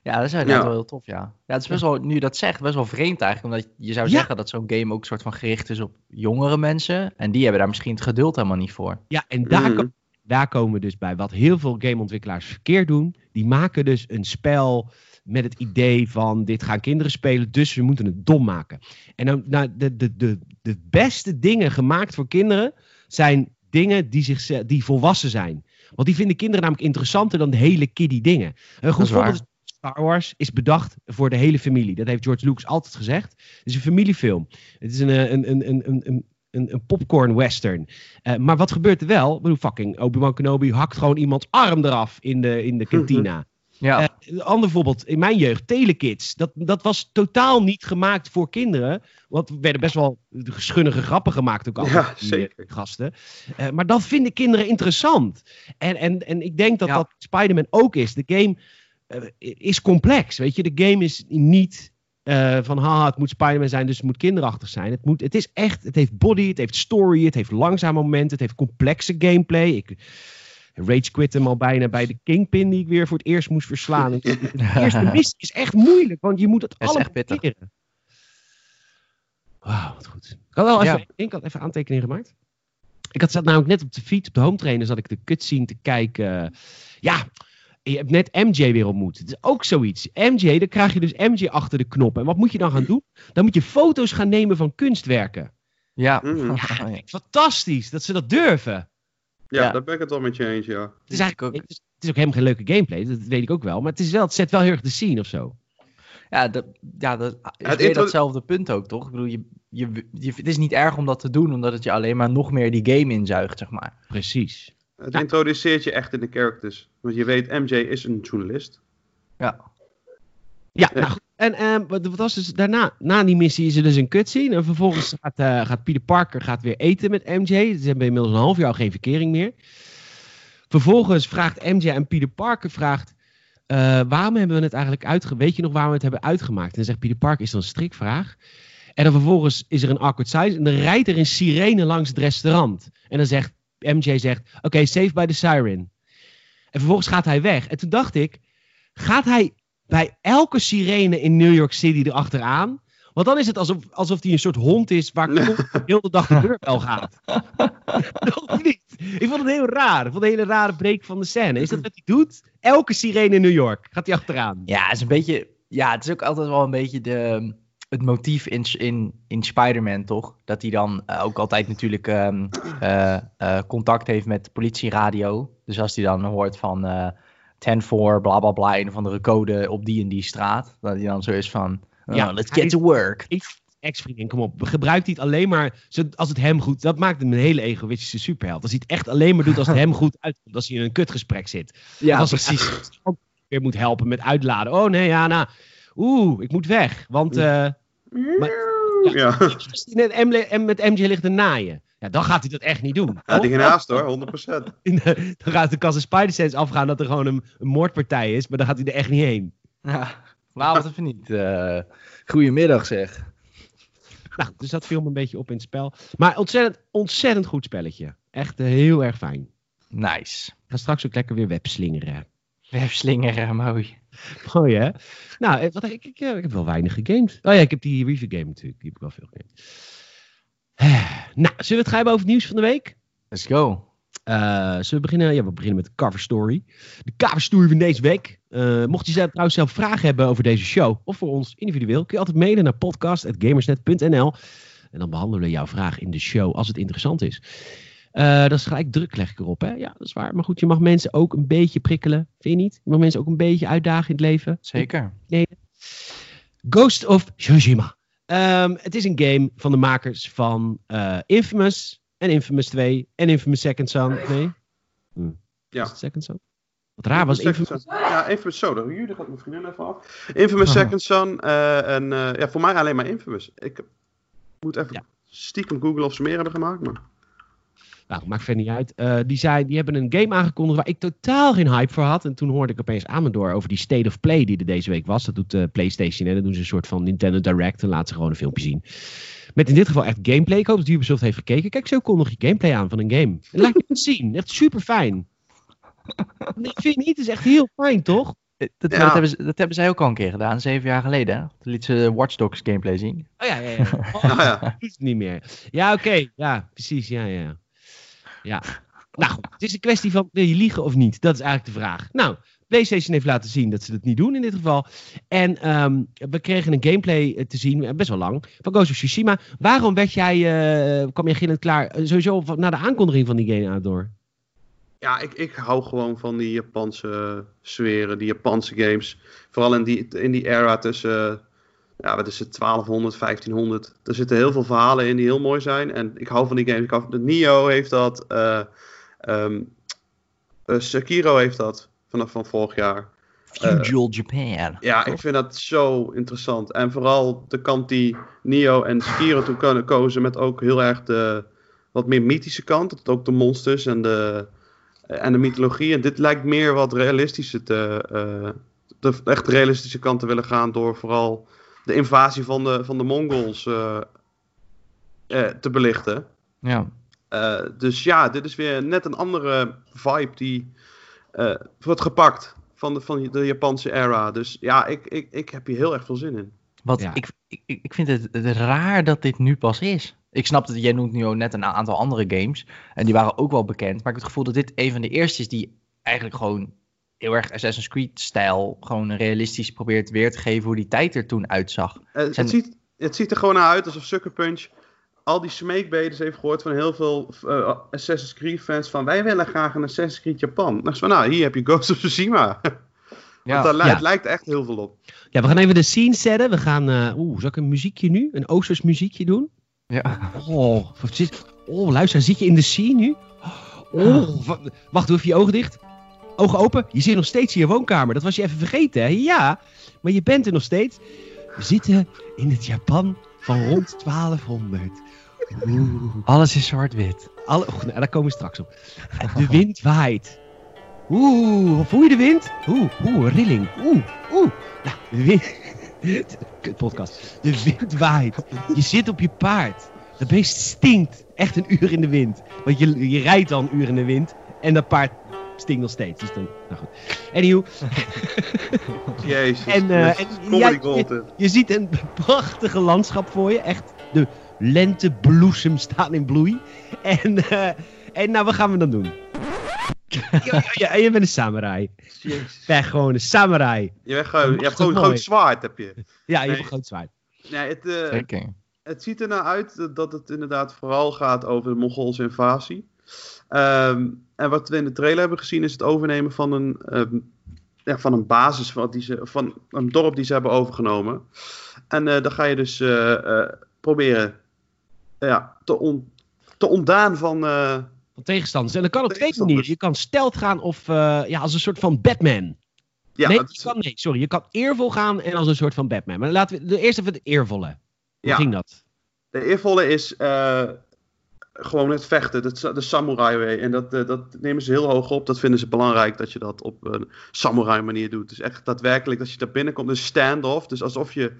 Ja, dat is eigenlijk wel heel tof, ja. Ja, het is best wel, nu je dat zegt, best wel vreemd eigenlijk. Omdat je zou zeggen dat zo'n game ook een soort van gericht is op jongere mensen. En die hebben daar misschien het geduld helemaal niet voor. Ja, en daar, mm. daar komen we dus bij wat heel veel gameontwikkelaars verkeerd doen. Die maken dus een spel met het idee van dit gaan kinderen spelen, dus we moeten het dom maken. En dan, nou, de, de, de, de beste dingen gemaakt voor kinderen zijn dingen die, zich, die volwassen zijn. Want die vinden kinderen namelijk interessanter dan de hele kiddie dingen. Een goed voorbeeld Star Wars is bedacht voor de hele familie. Dat heeft George Lucas altijd gezegd. Het is een familiefilm. Het is een, een, een, een, een, een, een popcorn western. Uh, maar wat gebeurt er wel? Ik bedoel, fucking Obi-Wan Kenobi hakt gewoon iemands arm eraf in de, in de kantina. Ja. Uh, een ander voorbeeld, in mijn jeugd, Telekids. Dat, dat was totaal niet gemaakt voor kinderen. Want er werden best wel schunnige grappen gemaakt ook altijd. Ja, zeker. gasten. Uh, maar dat vinden kinderen interessant. En, en, en ik denk dat dat Spider-Man ook is. De game uh, is complex, weet je. De game is niet van haha, het moet Spider-Man zijn, dus het moet kinderachtig zijn. Het, moet, het is echt, het heeft body, het heeft story, het heeft langzame momenten, het heeft complexe gameplay. Ik Rage quit hem al bijna bij de Kingpin die ik weer voor het eerst moest verslaan. de eerste missie is echt moeilijk, want je moet het allemaal leren. Wauw, wat goed. Ik had wel even, ik had even aantekeningen gemaakt. Ik had zat namelijk net op de fiets, op de home trainer, zat ik de cutscene te kijken. Ja, je hebt net MJ weer ontmoet. Het is ook zoiets. MJ, dan krijg je dus MJ achter de knop. En wat moet je dan gaan doen? Dan moet je foto's gaan nemen van kunstwerken. Ja. ja fantastisch dat ze dat durven. Ja, daar ben ik het wel met je eens, ja. Het is eigenlijk ook, het is, het is, ook helemaal geen leuke gameplay, dat weet ik ook wel. Maar het, is wel, het zet wel heel erg de scene of zo. Ja, dat, ja, dat is het weer datzelfde punt ook, toch? Ik bedoel, je, je, je, het is niet erg om dat te doen, omdat het je alleen maar nog meer die game inzuigt, zeg maar. Precies. Het introduceert je echt in de characters. Want je weet, MJ is een journalist. Ja. Ja, nou, en uh, wat, was dus daarna? Na die missie is er dus een cutscene. En vervolgens gaat, uh, gaat Peter Parker gaat weer eten met MJ. Ze hebben inmiddels een half jaar geen verkering meer. Vervolgens vraagt MJ en Peter Parker vraagt... Uh, waarom hebben we het eigenlijk uitge... Weet je nog waarom we het hebben uitgemaakt? En dan zegt Peter Parker, is dat een strikvraag? En dan vervolgens is er een awkward size. En dan rijdt er een sirene langs het restaurant. En dan zegt MJ zegt... Oké, okay, save by the siren. En vervolgens gaat hij weg. En toen dacht ik... Gaat hij bij elke sirene in New York City erachteraan. Want dan is het alsof, alsof hij een soort hond is waar heel de dag de deurbel gaat. Nog niet. Ik vond het heel raar. Ik vond het een hele rare break van de scène. Is dat wat hij doet? Elke sirene in New York gaat hij achteraan. Ja, het is een beetje. Ja, het is ook altijd wel een beetje de, het motief in, in, in Spider-Man, toch? Dat hij dan uh, ook altijd natuurlijk um, uh, uh, contact heeft met de politieradio. Dus als hij dan hoort van 10 voor bla bla bla, een of andere code op die en die straat. Dat hij dan zo is van, oh, ja, let's get to work. Ex-vriendin, kom op. Gebruikt hij het alleen maar als het hem goed... Dat maakt hem een hele egoïstische superheld. Als hij het echt alleen maar doet als het hem goed uitkomt. Als hij in een kutgesprek zit. Ja, als precies. Hij weer moet helpen met uitladen. Oh nee, ja, nou... Oeh, ik moet weg. Want... Uh, maar, ja, ja. Met MJ ligt er naaien. Ja, dan gaat hij dat echt niet doen. Ja, die geen haast hoor, 100%. dan gaat de kassa Spider Sense afgaan dat er gewoon een, een, moordpartij is, maar dan gaat hij er echt niet heen. Ja, waarom even niet? Uh, goedemiddag zeg. Nou, dus dat viel me een beetje op in het spel. Maar ontzettend, ontzettend goed spelletje. Echt uh, heel erg fijn. Nice. Ik ga straks ook lekker weer webslingeren. Webslingeren, mooi. Mooi hè? Nou, eh, wat, ik, ik, ik, heb wel weinig gegamed. Oh ja, ik heb die review game natuurlijk. Die heb ik wel veel gegamed. Nou, zullen we het gaan hebben over het nieuws van de week? Let's go. Uh, zullen we beginnen? Ja, we beginnen met de cover story. De cover story van deze week. Uh, mocht je zelf, trouwens zelf vragen hebben over deze show, of voor ons individueel, kun je altijd mailen naar podcast.gamersnet.nl. En dan behandelen we jouw vraag in de show als het interessant is. Uh, dat is gelijk druk, leg ik erop. Hè? Ja, dat is waar. Maar goed, je mag mensen ook een beetje prikkelen. Vind je niet? Je mag mensen ook een beetje uitdagen in het leven. Zeker. Nee. Ghost of Tsushima. Um, het is een game van de makers van uh, Infamous en Infamous 2 en Infamous Second Son. Nee? Hm. Ja. Second Son? Wat raar was Infamous. Infamous. Ja, Infamous zo. Dan jullie gaat mijn vriendin even af. Infamous oh. Second Son. Uh, en uh, ja, voor mij alleen maar Infamous. Ik moet even ja. stiekem googlen of ze meer hebben gemaakt. Maar... Nou, maakt verder niet uit. Uh, die, zei, die hebben een game aangekondigd waar ik totaal geen hype voor had. En toen hoorde ik opeens Amador over die State of Play die er deze week was. Dat doet uh, PlayStation en dan doen ze een soort van Nintendo Direct en laten ze gewoon een filmpje zien. Met in dit geval echt gameplay. Ik hoop dat Ubisoft heeft gekeken. Kijk, zo kondig je gameplay aan van een game. En laat je het zien. Echt super fijn. Nee, vind je niet? Het is echt heel fijn, toch? Dat, ja. dat, hebben ze, dat hebben zij ook al een keer gedaan, zeven jaar geleden. Toen liet ze Watch Dogs gameplay zien. Oh ja, ja, ja. Oh, ja. Dat is niet meer. Ja, oké. Okay. Ja, precies. Ja, ja. Ja. Nou goed, het is een kwestie van wil je liegen of niet? Dat is eigenlijk de vraag. Nou, PlayStation heeft laten zien dat ze dat niet doen in dit geval. En um, we kregen een gameplay te zien, best wel lang, van Ghost of Tsushima. Waarom werd jij, uh, kwam jij gillend klaar, uh, sowieso na de aankondiging van die game door? Ja, ik, ik hou gewoon van die Japanse sferen, die Japanse games. Vooral in die, in die era tussen, ja, wat is het, 1200, 1500. Er zitten heel veel verhalen in die heel mooi zijn. En ik hou van die games. Ik hou, Nio heeft dat, uh, um, Sekiro heeft dat vanaf van vorig jaar. Feudal uh, Japan. Ja, ik vind dat zo interessant. En vooral de kant die Nio en Sekiro toen kunnen kozen met ook heel erg de wat meer mythische kant. Dat ook de monsters en de, en de mythologie. En dit lijkt meer wat realistischer te, de echt realistische kant te willen gaan door vooral de invasie van de, van de Mongols uh, uh, te belichten. Ja. dus ja, dit is weer net een andere vibe die wordt gepakt van de, van de Japanse era. Dus ja, ik, ik, ik heb hier heel erg veel zin in. Wat, Ja. ik, ik, ik vind het, het raar dat dit nu pas is. Ik snap dat jij noemt nu ook net een aantal andere games. En die waren ook wel bekend. Maar ik heb het gevoel dat dit een van de eerste is die eigenlijk gewoon heel erg Assassin's Creed-stijl. Gewoon realistisch probeert weer te geven hoe die tijd er toen uitzag. Eh, het, ziet, het ziet er gewoon naar uit alsof Sucker Punch al die smeekbedes heeft gehoord van heel veel eh, Assassin's Creed fans. Van wij willen graag een Assassin's Creed Japan. Nou, van, nou hier heb je Ghost of Tsushima. Ja. Want daar li- Ja. het lijkt echt heel veel op. Ja, we gaan even de scene zetten. We gaan, eh oeh, zal ik een muziekje nu? Een Oosters muziekje doen? Ja. Oh, oh, luister, zit je in de scene nu? Oh, wa- wacht, doe even je ogen dicht. Ogen open. Je zit nog steeds in je woonkamer. Dat was je even vergeten, hè? Ja, maar je bent er nog steeds. We zitten in het Japan van rond 1200. Oeh. Alles is zwart-wit. Alle, nou, daar komen we straks op. De wind waait. Oeh, voel je de wind? Oeh, oeh, rilling. Oeh, oeh. Nou, de wind... Kut podcast. De wind waait. Je zit op je paard. Dat beest stinkt. Echt een uur in de wind. Want je, je rijdt al een uur in de wind. En dat paard stinkt nog steeds. Dus dan, nou goed. Anyhow, Jezus. En, eh, Yes. en content. je ziet een prachtige landschap voor je. Echt, de lentebloesem staan in bloei. En, eh, en nou, wat gaan we dan doen? ja, ja, ja, en je bent een samurai. Jezus. Ben gewoon een samurai. Je, bent gewoon, je hebt gewoon een groot zwaard. Heb je. Ja, je Nee. hebt een groot zwaard. Nee, het, eh, Zeker. het ziet er nou uit dat- dat het inderdaad vooral gaat over de Mongoolse invasie. Ehm, en wat we in de trailer hebben gezien is het overnemen van een, ehm, ja, van een basis van, die ze, van een dorp die ze hebben overgenomen. En eh dan ga je dus eh, eh, proberen ja, te, on, te ontdaan van... Van tegenstanders. En dat kan op twee manieren. Je kan stealth gaan of ja, als een soort van Batman. ja, nee, je kan, nee, sorry. Je kan eervol gaan en als een soort van Batman. Maar laten we de eerst even het eervolle. Hoe Ja. ging dat? De eervolle is gewoon het vechten, de, de samurai way. En dat, eh, dat nemen ze heel hoog op. Dat vinden ze belangrijk dat je dat op een samurai manier doet. Dus echt daadwerkelijk dat je daar binnenkomt, een stand-off. Dus alsof je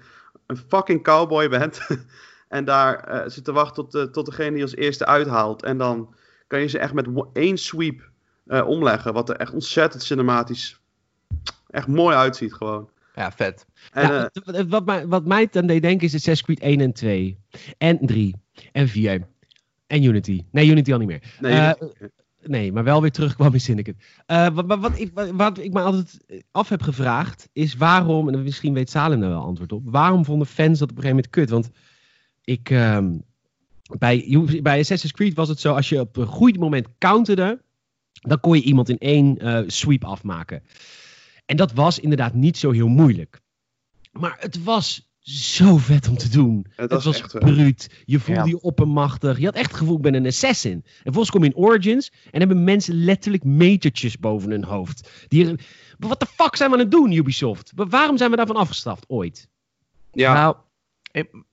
een fucking cowboy bent. en daar eh, zit te wachten tot, de- tot degene die als eerste uithaalt. En dan kan je ze echt met één sweep eh, omleggen. Wat er echt ontzettend cinematisch echt mooi uitziet gewoon. Ja, vet. En, ja, uh, wat, mij, wat mij dan deed denken is Assassin's Creed 1 en 2. En 3. En 4. En Unity. Nee, Unity al niet meer. Nee, uh, nee maar wel weer terugkwam in Syndicate. Uh, wat, wat, wat, ik, wat ik me altijd af heb gevraagd is waarom, en misschien weet Salem daar wel antwoord op, waarom vonden fans dat op een gegeven moment kut? Want ik, um, bij, bij Assassin's Creed was het zo, als je op een goed moment counterde, dan kon je iemand in één uh, sweep afmaken. En dat was inderdaad niet zo heel moeilijk. Maar het was zo vet om te doen. Het was, het was bruut. Je voelde ja. je oppermachtig. Je had echt het gevoel, ik ben een assassin. En vervolgens kom je in Origins en hebben mensen letterlijk metertjes boven hun hoofd. Die wat de fuck zijn we aan het doen, Ubisoft? Waarom zijn we daarvan afgestraft ooit? Ja. Nou, ik,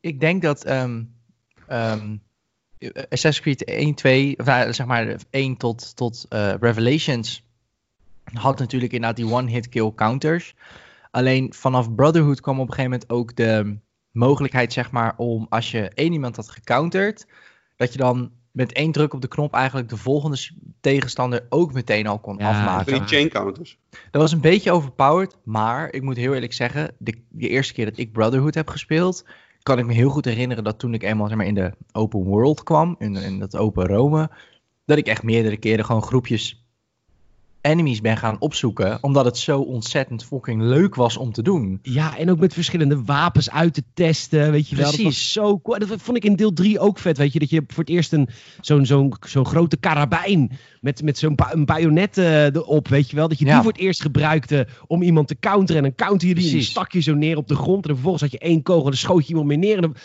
ik denk dat um, um, Assassin's Creed 1, 2, of, nou, zeg maar 1 tot, tot uh, Revelations had natuurlijk inderdaad die one-hit kill counters. Alleen vanaf Brotherhood kwam op een gegeven moment ook de mogelijkheid, zeg maar, om als je één iemand had gecounterd, dat je dan met één druk op de knop eigenlijk de volgende tegenstander ook meteen al kon ja, afmaken. Die chain counters. Dat was een beetje overpowered, maar ik moet heel eerlijk zeggen, de, de eerste keer dat ik Brotherhood heb gespeeld, kan ik me heel goed herinneren dat toen ik eenmaal zeg maar, in de open world kwam, in, in dat open Rome, dat ik echt meerdere keren gewoon groepjes enemies ben gaan opzoeken. Omdat het zo ontzettend fucking leuk was om te doen. Ja, en ook met verschillende wapens uit te testen. Weet je wel. Precies. Dat was zo cool. Dat vond ik in deel 3 ook vet. Weet je, dat je voor het eerst een, zo'n, zo'n, zo'n grote karabijn. Met, met zo'n ba een bajonet uh, erop. Weet je wel. Dat je die voor het eerst gebruikte om iemand te counteren. En dan counter je die. En stak je zo neer op de grond. En vervolgens had je één kogel. En dan schoot je iemand mee neer. En dan...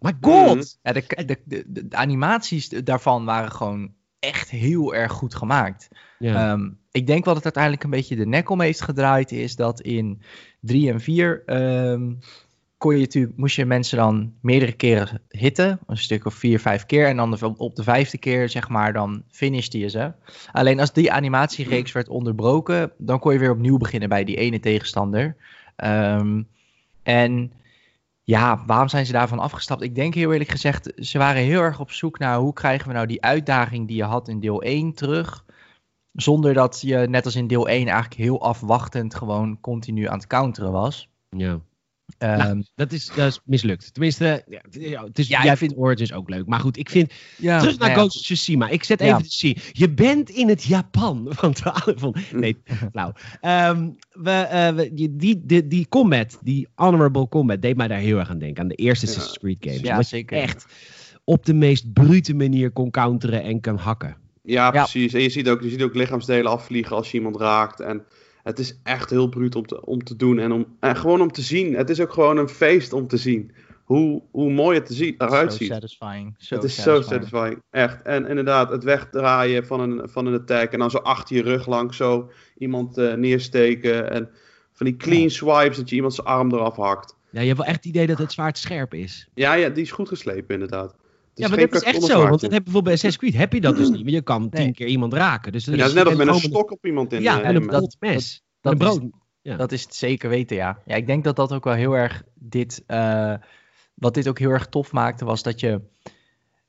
My god! Mm. Ja, de, de, de, de animaties daarvan waren gewoon echt heel erg goed gemaakt. Ja. Um, ik denk wat het uiteindelijk een beetje de nek om heeft gedraaid, is dat in 3 en 4 um, ehm, kon je natuurlijk, moest je mensen dan meerdere keren hitten, een stuk of vier, vijf keer. En dan op de vijfde keer, zeg maar, dan finishte je ze. Alleen als die animatiereeks werd onderbroken, dan kon je weer opnieuw beginnen bij die ene tegenstander. Um, en ja, waarom zijn ze daarvan afgestapt? Ik denk heel eerlijk gezegd, ze waren heel erg op zoek naar hoe krijgen we nou die uitdaging die je had in deel 1 terug. Zonder dat je, net als in deel 1, eigenlijk heel afwachtend gewoon continu aan het counteren was. Ja. Um, dat, is, dat is mislukt. Tenminste, ja, het is, ja, jij vindt Origins ook leuk. Maar goed, ik vind... Ja, terug naar Ghost of Tsushima. Ik zet even de scene. Je bent in het Japan. Van, van nee, nou. Um, we, uh, we, die, die, die combat, die honorable combat, deed mij daar heel erg aan denken. Aan de eerste Assassin's Creed games. Ja, zeker. echt op de meest brute manier kon counteren en kan hakken. Ja, precies. En je ziet, ook, je ziet ook lichaamsdelen afvliegen als je iemand raakt. En het is echt heel bruut om te, om te doen en, om, en gewoon om te zien. Het is ook gewoon een feest om te zien. Hoe, hoe mooi het eruit ziet. Satisfying. So het is zo satisfying. Echt. En inderdaad, het wegdraaien van een, van een attack. En dan zo achter je rug lang zo iemand uh, neersteken. En van die clean swipes dat je iemand zijn arm eraf hakt. Ja, je hebt wel echt het idee dat het zwaard scherp is. Ja, ja, die is goed geslepen inderdaad ja, maar dat is echt zo. Want dat heb bijvoorbeeld bij Assassin's Creed heb je dat dus niet. Maar je kan tien keer iemand raken. Dus dat ja, is net als met een stok op iemand in. Ja, en een brood mes. Dat, dat, is, ja. dat is het zeker weten, ja. Ja, ik denk dat dat ook wel heel erg dit... Uh, wat dit ook heel erg tof maakte, was dat je...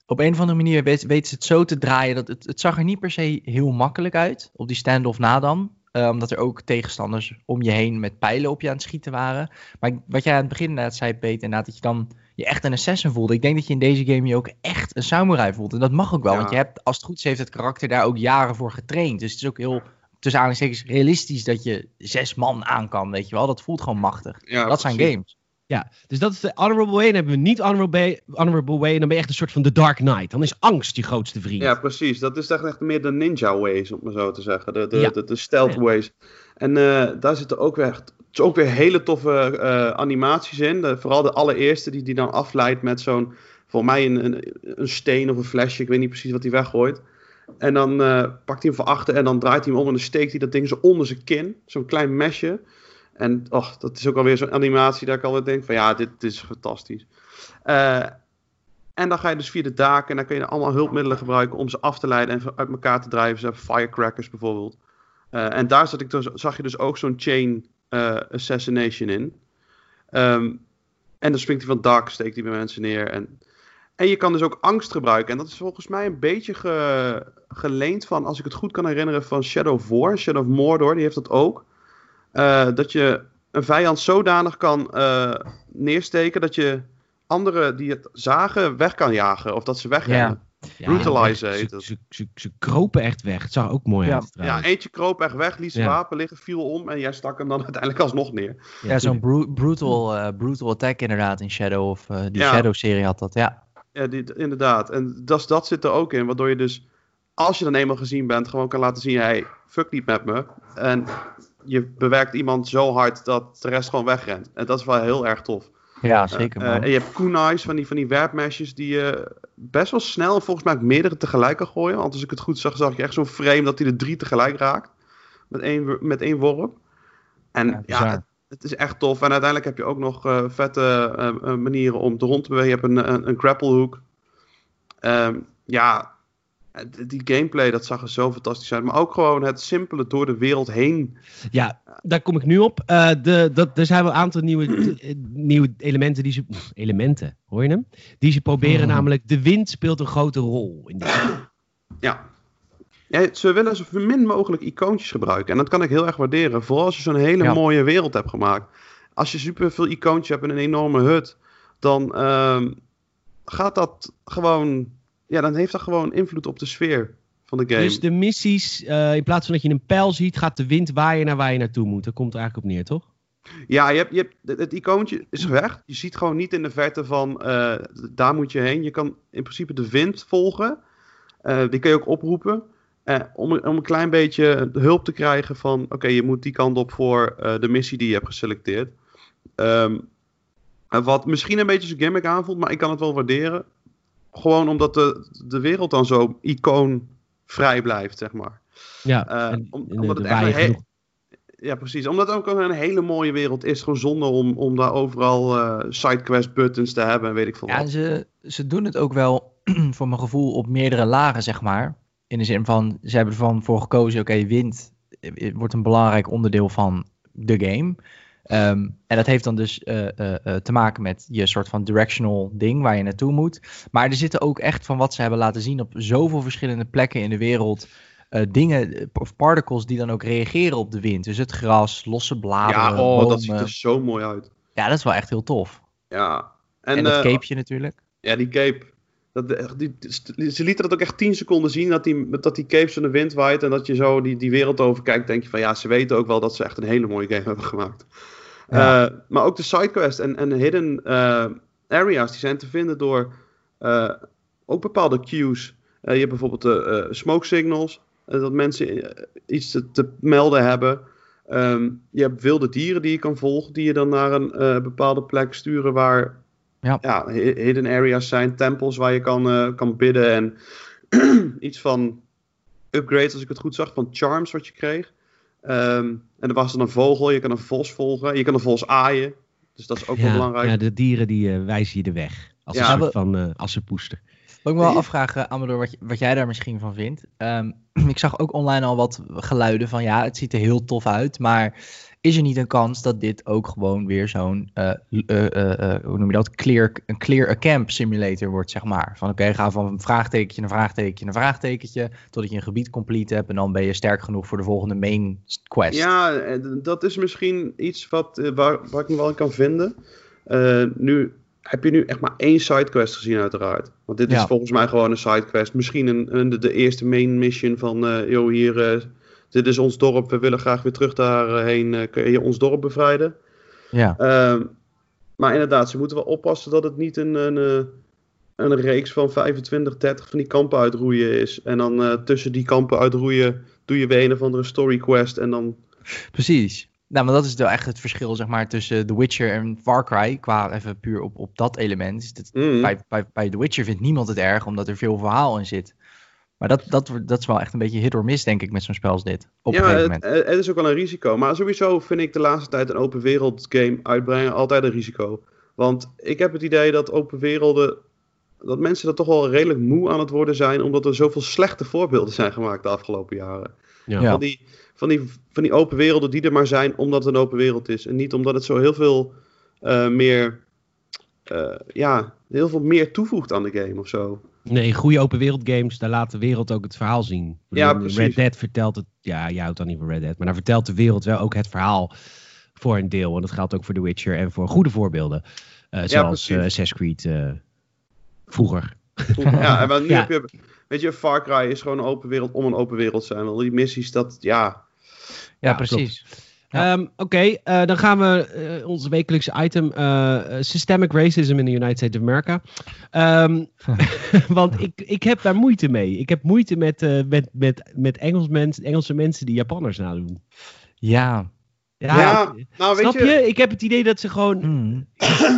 Op een of andere manier weet, weet ze het zo te draaien. Dat het, het zag er niet per se heel makkelijk uit. Op die stand-off na dan. Uh, omdat er ook tegenstanders om je heen met pijlen op je aan het schieten waren. Maar wat jij aan het begin inderdaad zei, Peter, inderdaad dat je dan je echt een assassin voelde. Ik denk dat je in deze game je ook echt een samurai voelt. En dat mag ook wel, want je hebt, als het goed is, heeft het karakter daar ook jaren voor getraind. Dus het is ook heel, tussen aanhalingstekens, realistisch dat je zes man aan kan, weet je wel. Dat voelt gewoon machtig. Ja, dat zijn games. Ja, dus dat is de honorable way. En hebben we niet honorable, honorable way. En dan ben je echt een soort van The Dark Knight. Dan is angst je grootste vriend. Ja, precies. Dat is echt, echt meer de ninja ways, om maar zo te zeggen. De, de, de, de, stealth ways. En uh, daar zitten ook weer echt is ook weer hele toffe uh, animaties in. Vooral de allereerste die, die dan afleidt met zo'n, voor mij een, een, een, steen of een flesje. Ik weet niet precies wat hij weggooit. En dan uh, pakt hij hem van achter en dan draait hij hem om en dan steekt hij dat ding zo onder zijn kin. Zo'n klein mesje. En och, dat is ook alweer zo'n animatie dat ik alweer denk van ja, dit, is fantastisch. Uh, en dan ga je dus via de daken en dan kun je allemaal hulpmiddelen gebruiken om ze af te leiden en uit elkaar te drijven. Ze hebben firecrackers bijvoorbeeld. En daar zat ik dus, zag je dus ook zo'n chain assassination in. Um, en dan springt hij van dak, steekt hij bij mensen neer. En, en je kan dus ook angst gebruiken. En dat is volgens mij een beetje ge, geleend van, als ik het goed kan herinneren, van Shadow of War. Shadow of Mordor, die heeft dat ook. Uh, dat je een vijand zodanig kan uh, neersteken dat je anderen die het zagen weg kan jagen. Of dat ze wegrennen. Ja. Brutalize heet het. Ze, ze, ze, kropen echt weg. Het zag ook mooi uit. Ja, eentje kroop echt weg, liet zijn wapen liggen, viel om en jij stak hem dan uiteindelijk alsnog neer. Ja, zo'n brutal, uh, brutal attack inderdaad in Shadow. Of uh, die Shadow-serie had dat, ja. Ja, die, inderdaad. En dat, dat zit er ook in, waardoor je dus, als je dan eenmaal gezien bent, gewoon kan laten zien: hey, fuck niet met me. En je bewerkt iemand zo hard dat de rest gewoon wegrent. En dat is wel heel erg tof. Ja, zeker. Uh, en je hebt kunais van die, van die werpmesjes die je best wel snel, volgens mij meerdere tegelijk kan gooien. Want als ik het goed zag, zag je echt zo'n frame dat hij er drie tegelijk raakt. Met één, met één worp. En ja, het, is echt tof. En uiteindelijk heb je ook nog uh, vette uh, manieren om te rond te bewegen. Je hebt een, een, een grapple hook. Um, ja, die gameplay, dat zag er zo fantastisch uit. Maar ook gewoon het simpele door de wereld heen. Ja, daar kom ik nu op. Uh, de, dat, er zijn wel een aantal nieuwe, nieuwe elementen die ze... Elementen, hoor je hem? Die ze proberen, hmm. namelijk de wind speelt een grote rol. In de... Ja. ja. Ze willen zo min mogelijk icoontjes gebruiken. En dat kan ik heel erg waarderen. Vooral als je zo'n hele mooie wereld hebt gemaakt. Als je super veel icoontjes hebt in een enorme hut, dan uh, gaat dat gewoon ja, dan heeft dat gewoon invloed op de sfeer van de game. Dus de missies, uh, in plaats van dat je een pijl ziet, gaat de wind waaien naar waar je naartoe moet. Dat komt er eigenlijk op neer, toch? Ja, je hebt, je hebt, het icoontje is weg. Je ziet gewoon niet in de verte van uh, daar moet je heen. Je kan in principe de wind volgen. Uh, die kun je ook oproepen. om, om een klein beetje hulp te krijgen van oké, je moet die kant op voor de missie die je hebt geselecteerd. Um, wat misschien een beetje zijn gimmick aanvoelt, maar ik kan het wel waarderen. Gewoon omdat de, de wereld dan zo icoonvrij blijft, zeg maar. Ja, uh, omdat het echt Ja, precies. Omdat het ook een hele mooie wereld is. Gewoon zonde om, om daar overal uh, sidequest buttons te hebben en weet ik veel ja, Ze, ze doen het ook wel, voor mijn gevoel, op meerdere lagen, zeg maar. In de zin van, ze hebben ervan voor gekozen, oké, wind eh, wordt een belangrijk onderdeel van de game. Ehm, en dat heeft dan dus uh, uh, te maken met je soort van directional ding waar je naartoe moet. Maar er zitten ook echt van wat ze hebben laten zien op zoveel verschillende plekken in de wereld. dingen of particles die dan ook reageren op de wind. Dus het gras, losse bladeren. Ja, oh, dat ziet er zo mooi uit. Ja, dat is wel echt heel tof. Ja. En, en dat capeje natuurlijk. Ja, die cape. Dat, die, ze lieten dat ook echt 10 seconden zien, dat die, dat die cape zo de wind waait en dat je zo die, die wereld overkijkt. denk je van ja, ze weten ook wel dat ze echt een hele mooie game hebben gemaakt. Eh, maar ook de sidequests en, en hidden uh, areas, die zijn te vinden door uh, ook bepaalde cues. je hebt bijvoorbeeld de smoke signals, dat mensen iets te, te melden hebben. Um, je hebt wilde dieren die je kan volgen, die je dan naar een bepaalde plek sturen waar ja. ja. hidden areas zijn, tempels waar je kan, kan bidden en iets van upgrades, als ik het goed zag, van charms wat je kreeg. Um, en er was dan een vogel, je kan een vos volgen, je kan een vos aaien. Dus dat is ook wel belangrijk. Ja, de dieren die uh, wijzen je de weg. Als een soort van uh, assenpoester. Wat ik me wel afvragen, Amador, wat, wat jij daar misschien van vindt. Um, ik zag ook online al wat geluiden van ja, het ziet er heel tof uit. Maar is er niet een kans dat dit ook gewoon weer zo'n, uh, uh, uh, hoe noem je dat, clear, een clear a camp simulator wordt, zeg maar. Van oké, ga van een vraagtekentje naar vraagtekentje naar vraagtekentje, totdat je een gebied complete hebt en dan ben je sterk genoeg voor de volgende main quest. Ja, dat is misschien iets wat, waar, waar ik me wel in kan vinden. nu heb je nu echt maar één sidequest gezien uiteraard. Want dit is volgens mij gewoon een sidequest. Misschien een, een de, eerste main mission van, joh, hier dit is ons dorp, we willen graag weer terug daarheen, uh, kun je ons dorp bevrijden? Ja. Uh, maar inderdaad, ze moeten wel oppassen dat het niet een, een, eh, een reeks van 25, 30 van die kampen uitroeien is. En dan uh, tussen die kampen uitroeien doe je weer een of andere story quest en dan... Precies. Nou, maar dat is wel echt het verschil, zeg maar, tussen The Witcher en Far Cry. Qua even puur op, op dat element. Is mm. bij, bij, bij The Witcher vindt niemand het erg, omdat er veel verhaal in zit. Maar dat, dat, dat is wel echt een beetje hit or miss, denk ik, met zo'n spel als dit. Op ja, een het, het, is ook wel een risico. Maar sowieso vind ik de laatste tijd een open wereld game uitbrengen altijd een risico. Want ik heb het idee dat open werelden. dat mensen er toch wel redelijk moe aan het worden zijn. omdat er zoveel slechte voorbeelden zijn gemaakt de afgelopen jaren. Ja. Van, die, van, die, van die open werelden die er maar zijn omdat het een open wereld is. En niet omdat het zo heel veel uh, meer. Uh, ja, heel veel meer toevoegt aan de game of zo. Nee, goede open wereld games, daar laat de wereld ook het verhaal zien. Ja, precies. Red Dead vertelt het, ja, jij houdt dan niet van Red Dead, maar daar vertelt de wereld wel ook het verhaal voor een deel. En dat geldt ook voor The Witcher en voor goede voorbeelden. Uh, zoals uh, Assassin's Creed vroeger. Ja, en nu heb je, weet je, Far Cry is gewoon een open wereld om een open wereld zijn. Al die missies, dat, ja... Ja, precies. Ehm, oké, dan gaan we uh, onze wekelijkse item: uh, Systemic Racism in the United States of America. Um, want ik, ik heb daar moeite mee. Ik heb moeite met, met, met, met Engels mens, Engelse mensen die Japanners nadoen. Ja. Ja, ja nou, snap weet je... je? Ik heb het idee dat ze gewoon. Mm.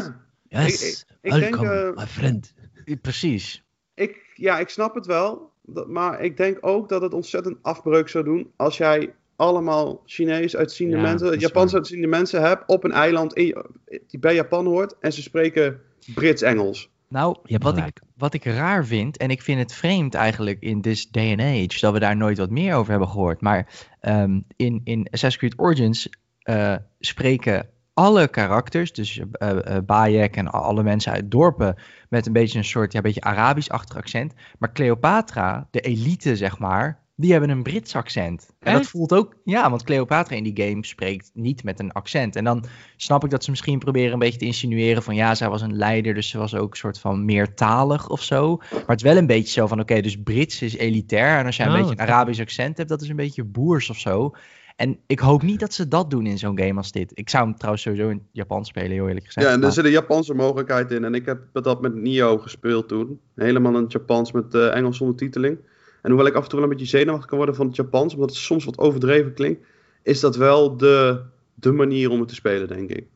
yes, ik, ik, welcome, denk, my friend. Precies. Ik, ja, ik snap het wel. Maar ik denk ook dat het ontzettend afbreuk zou doen als jij allemaal Chinees uitziende mensen, Japans uitziende mensen hebt op een eiland in, die bij Japan hoort en ze spreken Brits-Engels. Nou, wat ik, wat ik raar vind, en ik vind het vreemd eigenlijk in this day and age, dat we daar nooit wat meer over hebben gehoord. Maar um, in, in Assassin's Creed Origins uh, spreken alle karakters, dus uh, uh, Bayek en alle mensen uit dorpen, met een beetje een soort ja, beetje Arabisch-achtig accent. Maar Cleopatra, de elite zeg maar, die hebben een Brits accent. En dat voelt ook, ja, want Cleopatra in die game spreekt niet met een accent. En dan snap ik dat ze misschien proberen een beetje te insinueren van ja, zij was een leider, dus ze was ook een soort van meertalig of zo. Maar het is wel een beetje zo van oké, dus Brits is elitair. En als jij een oh, beetje een Arabisch accent hebt, dat is een beetje boers of zo. En ik hoop niet dat ze dat doen in zo'n game als dit. Ik zou hem trouwens sowieso in Japan spelen, heel eerlijk gezegd. Ja, en er zit een Japanse mogelijkheid in. En ik heb dat met Nio gespeeld toen. Helemaal in het Japans met uh, Engels ondertiteling. En hoewel ik af en toe wel een beetje zenuwachtig kan worden van het Japans, omdat het soms wat overdreven klinkt, is dat wel de, de manier om het te spelen, denk ik.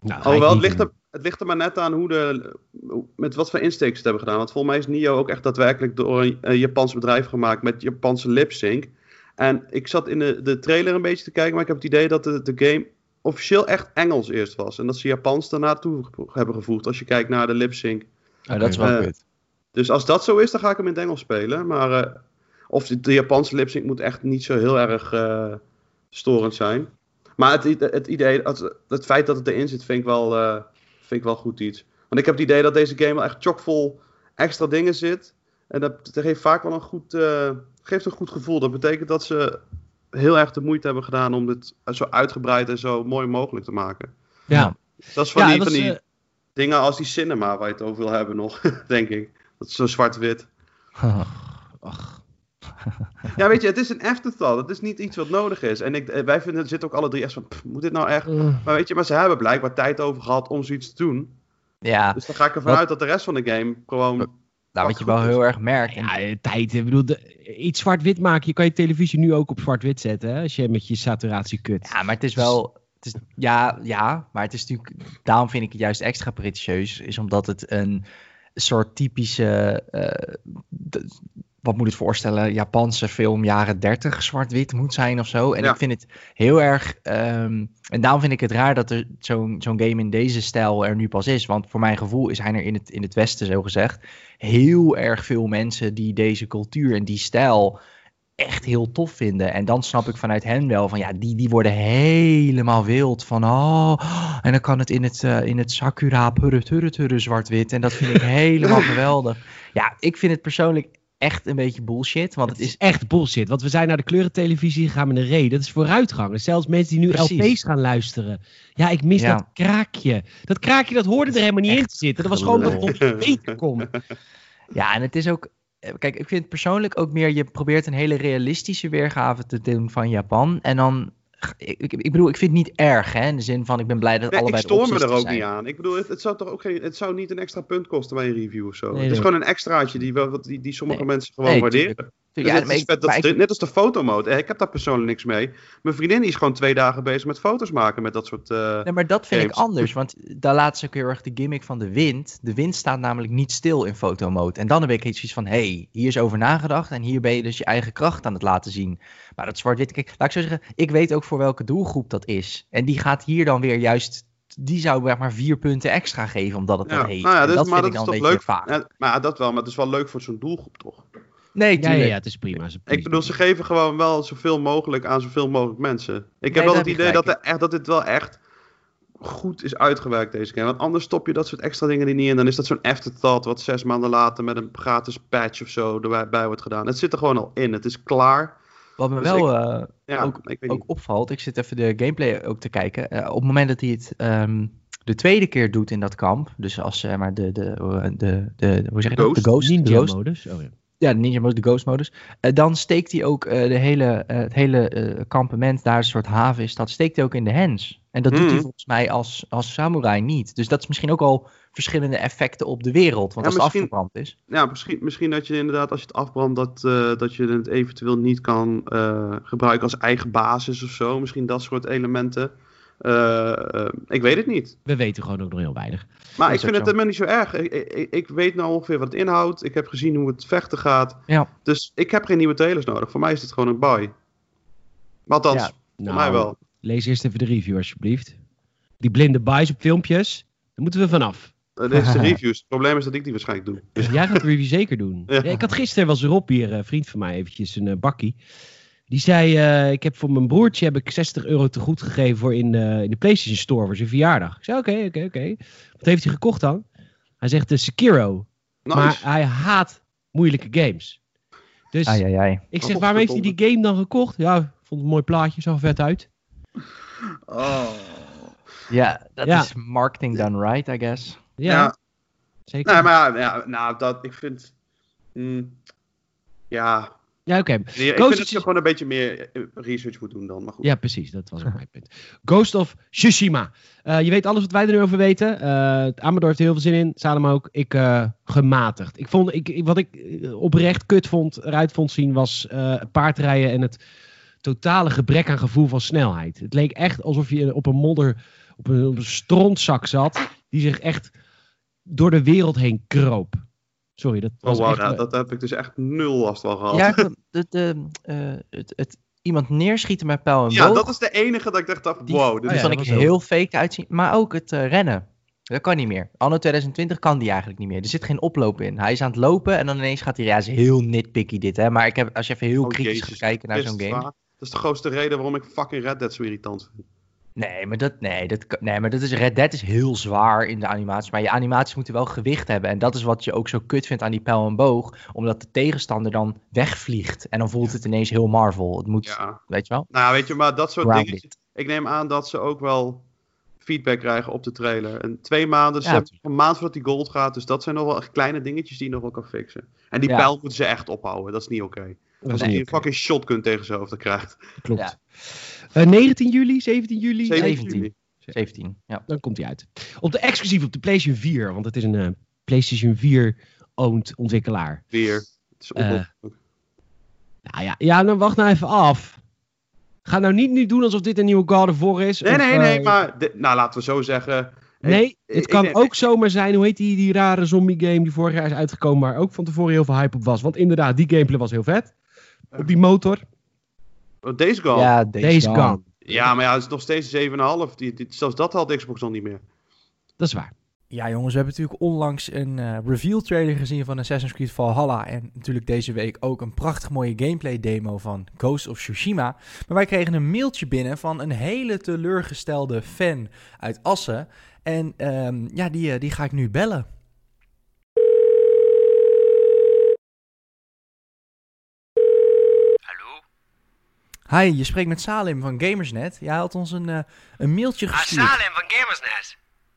Nou, Alhoewel, het ligt, er, het ligt er maar net aan hoe de, met wat voor insteek ze het hebben gedaan. Want volgens mij is Nio ook echt daadwerkelijk door een, een Japans bedrijf gemaakt met Japanse lip sync. En ik zat in de, de trailer een beetje te kijken, maar ik heb het idee dat de, de game officieel echt Engels eerst was. En dat ze Japans daarna toe hebben gevoegd, als je kijkt naar de lip sync. Ja, dat is wel uh, Dus als dat zo is, dan ga ik hem in het Engels spelen. Maar, uh, of de, Japanse lip sync moet echt niet zo heel erg uh, storend zijn. Maar het, het idee, het, het, feit dat het erin zit, vind ik, wel, vind ik wel goed iets. Want ik heb het idee dat deze game wel echt chockvol extra dingen zit. En dat, dat geeft vaak wel een goed, geeft een goed gevoel. Dat betekent dat ze heel erg de moeite hebben gedaan om dit zo uitgebreid en zo mooi mogelijk te maken. Ja. Dat is van die, van die dingen als die cinema waar je het over wil hebben nog, denk ik. Dat is zo zwart-wit. Ach. Ja, weet je, het is een afterthought. Het is niet iets wat nodig is. En ik, wij vinden, er zitten ook alle drie echt van, moet dit nou echt? Uh. Maar weet je, maar ze hebben blijkbaar tijd over gehad om zoiets te doen. Ja. Dus dan ga ik ervan uit dat de rest van de game gewoon nou, wat je wel heel erg merkt. Ja, tijd. Ik bedoel, iets zwart-wit maken. Je kan je televisie nu ook op zwart-wit zetten. Hè, als je met je saturatie kut. Ja, maar het is wel. Het is, ja, ja, maar het is natuurlijk. Daarom vind ik het juist extra pretentieus. Is omdat het een soort typische. Uh, wat moet het voorstellen, Japanse film jaren 30 zwart-wit moet zijn of zo. En ik vind het heel erg. Um, en daarom vind ik het raar dat er zo'n zo'n game in deze stijl er nu pas is. Want voor mijn gevoel zijn er in het, in het Westen, zo gezegd, heel erg veel mensen die deze cultuur en die stijl echt heel tof vinden. En dan snap ik vanuit hen wel van ja, die, die worden helemaal wild van oh, en dan kan het in het, uh, in het Sakura purre zwart-wit. En dat vind ik helemaal geweldig. Ja, ik vind het persoonlijk echt een beetje bullshit. Want het, is echt bullshit. Want we zijn naar de kleurentelevisie gegaan met een reden. Dat is vooruitgang. zelfs mensen die nu LP's gaan luisteren. Ja, ik mis dat kraakje. Dat kraakje, dat hoorde er helemaal niet in te zitten. Dat was gewoon dat het op je weten komt. Ja, en het is ook... Eh, kijk, ik vind persoonlijk ook meer... Je probeert een hele realistische weergave te doen van Japan. En dan ik, ik, ik, bedoel, ik vind het niet erg, hè, in de zin van ik ben blij dat nee, allebei Ik stoor me er ook niet aan. Ik bedoel, het, het, zou toch ook geen, het zou niet een extra punt kosten bij een review of zo. het is gewoon een extraatje die, die, die sommige mensen gewoon waarderen. Dus ja, is vet, dat net als de fotomode. Ik heb daar persoonlijk niks mee. Mijn vriendin is gewoon twee dagen bezig met foto's maken met dat soort. Uh, nee, maar dat vind ik anders. Want daar laat ze ook heel erg de gimmick van de wind. De wind staat namelijk niet stil in fotomode. En dan heb ik iets van: hé, hey, hier is over nagedacht. En hier ben je dus je eigen kracht aan het laten zien. Maar dat zwart-wit, kijk, laat ik zo zeggen, ik weet ook voor welke doelgroep dat is. En die gaat hier dan weer juist die zou zeg maar vier punten extra geven, omdat het ja, dat heet. Nou ja, dat, vind ik dan een beetje leuk. vaak. Ja, maar dat wel, maar het is wel leuk voor zo'n doelgroep, toch? Nee, ja, ja, het is prima. Ik bedoel, ze geven gewoon wel zoveel mogelijk aan zoveel mogelijk mensen. Ik heb wel het idee dat, er echt, dat dit wel echt goed is uitgewerkt, deze game. Want anders stop je dat soort extra dingen er niet in. Dan is dat zo'n afterthought wat zes maanden later met een gratis patch of zo erbij bij wordt gedaan. Het zit er gewoon al in. Het is klaar. Wat me Dus wel eh, Ja, ook, opvalt, ik zit even de gameplay ook te kijken. Eh, op het moment dat hij het ehm, de tweede keer doet in dat kamp, dus als zeg maar de, de, de, de, hoe zeg je dat? Ghost? De ghost, de ghost modus. Oh ja. Ja, de ninja modus, de ghost modus. Eh, dan steekt hij ook eh, de hele, eh, het hele kampement, daar een soort haven is, dat steekt hij ook in de hands. En dat doet hij Mhm. volgens mij als, als samurai niet. Dus dat is misschien ook al verschillende effecten op de wereld. Want Ja, als het afgebrand is. Ja, misschien, misschien dat je inderdaad, als je het afbrandt, dat, dat je het eventueel niet kan gebruiken als eigen basis of zo. Misschien dat soort elementen. Eh, eh, ik weet het niet. We weten gewoon ook nog heel weinig. Maar Dat ik vind het helemaal niet zo erg. Ik, ik, ik weet nou ongeveer wat het inhoudt. Ik heb gezien hoe het vechten gaat. Ja. Dus ik heb geen nieuwe trailers nodig. Voor mij is het gewoon een buy. Maar althans, Ja, voor Nou, mij wel. Lees eerst even de review alsjeblieft. Die blinde buys op filmpjes, daar moeten we vanaf. Uh, dit is de reviews. Het probleem is dat ik die waarschijnlijk doe. Dus jij gaat de review zeker doen. Ja. Ja, ik had gisteren, was Rob hier, een vriend van mij, eventjes een eh, bakkie. Die zei, eh, ik heb voor mijn broertje heb ik 60 euro te goed gegeven voor in de, in de PlayStation Store voor zijn verjaardag. Ik zei, oké, oké, oké. Wat heeft hij gekocht dan? Hij zegt de Sekiro. Nice. Maar hij haat moeilijke games. Dus Ai, ai, ai. ik zeg, waarom heeft hij die game dan gekocht? Ja, ik vond het een mooi plaatje, zag er vet uit. Oh. Ja, dat Ja. is marketing done right, I guess. Ja, Ja. zeker. Nee, maar ja, ja, nou, dat, ik vind... mm, ja, Ja, oké. Ik Ghost vind dat je gewoon een beetje meer eh, research moet doen dan. Maar goed. Ja, precies. Dat was ook mijn punt. Ghost of Tsushima. Eh, je weet alles wat wij er nu over weten. Eh Amador heeft er heel veel zin in. Salem ook. Ik eh, gematigd. Ik vond, ik, wat ik oprecht kut vond, eruit vond zien, was paardrijden en het totale gebrek aan gevoel van snelheid. Het leek echt alsof je op een modder, op een, op een strontzak zat, die zich echt door de wereld heen kroop. Sorry, dat Oh, was wow, echt... nou, dat heb ik dus echt nul last van gehad. Ja, Ja, het, eh, eh, het, het iemand neerschieten met pijl en boog. dat is de enige dat ik dacht, wow. die Dit ja, is ik heel fake uitzien. Maar ook het eh, rennen. Dat kan niet meer. Anno 2020 kan die eigenlijk niet meer. Er zit geen oploop in. Hij is aan het lopen en dan ineens gaat hij... Ja, is heel nitpicky dit, hè. Maar ik heb, als je even heel Oh, kritisch Jezus, gaat kijken naar zo'n game... waar? Dat is de grootste reden waarom ik fucking Red Dead zo irritant vind. Nee, maar dat, nee, dat, nee, maar dat is, Red Dead is heel zwaar in de animaties. Maar je animaties moeten wel gewicht hebben. En dat is wat je ook zo kut vindt aan die pijl en boog. Omdat de tegenstander dan wegvliegt. En dan voelt het ineens heel Marvel. Het moet, Ja. weet je wel? Nou, weet je, maar dat soort Grounded. dingen. Ik neem aan dat ze ook wel feedback krijgen op de trailer. En twee maanden, dus Ja, ze hebben een maand voordat die gold gaat. Dus dat zijn nog wel echt kleine dingetjes die je nog wel kan fixen. En die Ja. pijl moeten ze echt ophouden. Dat is niet oké. Dat Als je een oké. fucking shotgun tegen zijn hoofd krijgt. Klopt. Ja. Eh, 19 juli, 17 juli? 17 17. 17, ja. Dan komt hij uit. Op de exclusief op de PlayStation 4, want het is een eh, PlayStation 4 owned ontwikkelaar. Weer. Het is Eh. Nou ja, ja, dan wacht nou even af. Ga nou niet nu doen alsof dit een nieuwe God of War is. nee, of, nee, nee, eh, maar dit- nou, laten we zo zeggen. Nee, Ik- het ik- kan ik- ook zomaar zijn, hoe heet die, die rare zombie game die vorig jaar is uitgekomen, waar ook van tevoren heel veel hype op was. Want inderdaad, die gameplay was heel vet. Op die motor. Oh, Days Gone. Ja, Ja, Days, Days Gone. Gone. maar ja, het is nog steeds 7,5. Die, die, zelfs dat haalt Xbox nog niet meer. Dat is waar. Ja, jongens, we hebben natuurlijk onlangs een eh, reveal trailer gezien van Assassin's Creed Valhalla. En natuurlijk deze week ook een prachtig mooie gameplay demo van Ghost of Tsushima. Maar wij kregen een mailtje binnen van een hele teleurgestelde fan uit Assen. En ehm, ja, die, eh, die ga ik nu bellen. Hi, je spreekt met Salim van Gamersnet. Jij had ons een, eh, een mailtje Ah, gestuurd. Salim van Gamersnet.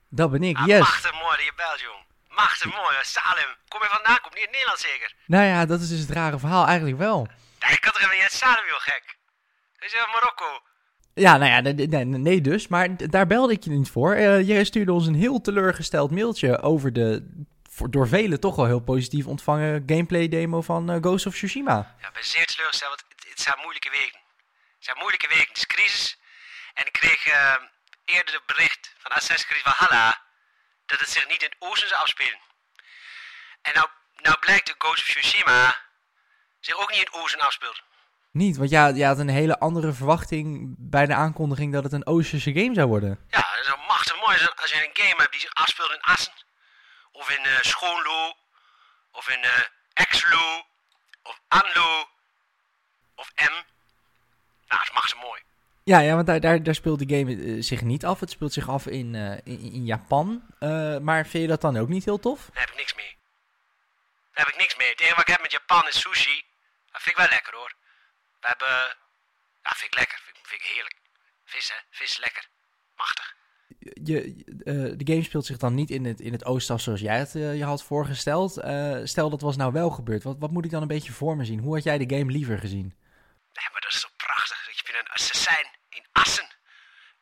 Dat ben ik, Ah, yes. Machtig mooi dat je belt, jong. Machtig mooi. Salim. Kom je vandaan? Kom niet uit Nederland zeker? Nou ja, dat is dus het rare verhaal eigenlijk wel. Ja, ik had er even niet uit Salim, joh, gek. Is uit Marokko. Ja, nou ja, nee, nee, nee dus. Maar daar belde ik je niet voor. Eh jij stuurde ons een heel teleurgesteld mailtje over de voor, door velen toch wel heel positief ontvangen gameplay demo van eh, Ghost of Tsushima. Ja, ik ben zeer teleurgesteld, want het, het zijn moeilijke weken. Het zijn moeilijke weken. Het is crisis. En ik kreeg eh, eerder het bericht van Assassin's Creed Valhalla dat het zich niet in het oosten zou afspelen. En nou, nou blijkt dat Ghost of Tsushima zich ook niet in het oosten afspeelt. Niet, want ja, je had een hele andere verwachting bij de aankondiging dat het een Oosterse game zou worden. Ja, dat is machtig mooi als, je een game hebt die zich afspeelt in Assen. Of in eh Schoonlo. Of in eh Exlo. Of Anlo. Of M. Nou, dat is machtig mooi. Ja, ja want daar, daar, daar speelt de game eh, zich niet af. Het speelt zich af in, eh, in, in Japan. Eh, maar vind je dat dan ook niet heel tof? Daar heb ik niks mee. Daar heb ik niks mee. Het enige wat ik heb met Japan is sushi. Dat vind ik wel lekker hoor. We hebben... Ja, vind ik lekker. Vind, vind ik heerlijk. Vis, hè? Vis lekker. Machtig. Je, de game speelt zich dan niet in het, in het oostaf zoals jij het je had voorgesteld. Stel dat was nou wel gebeurd. Wat, wat moet ik dan een beetje voor me zien? Hoe had jij de game liever gezien? Nee, maar dat is zo prachtig. Een assassin in Assen.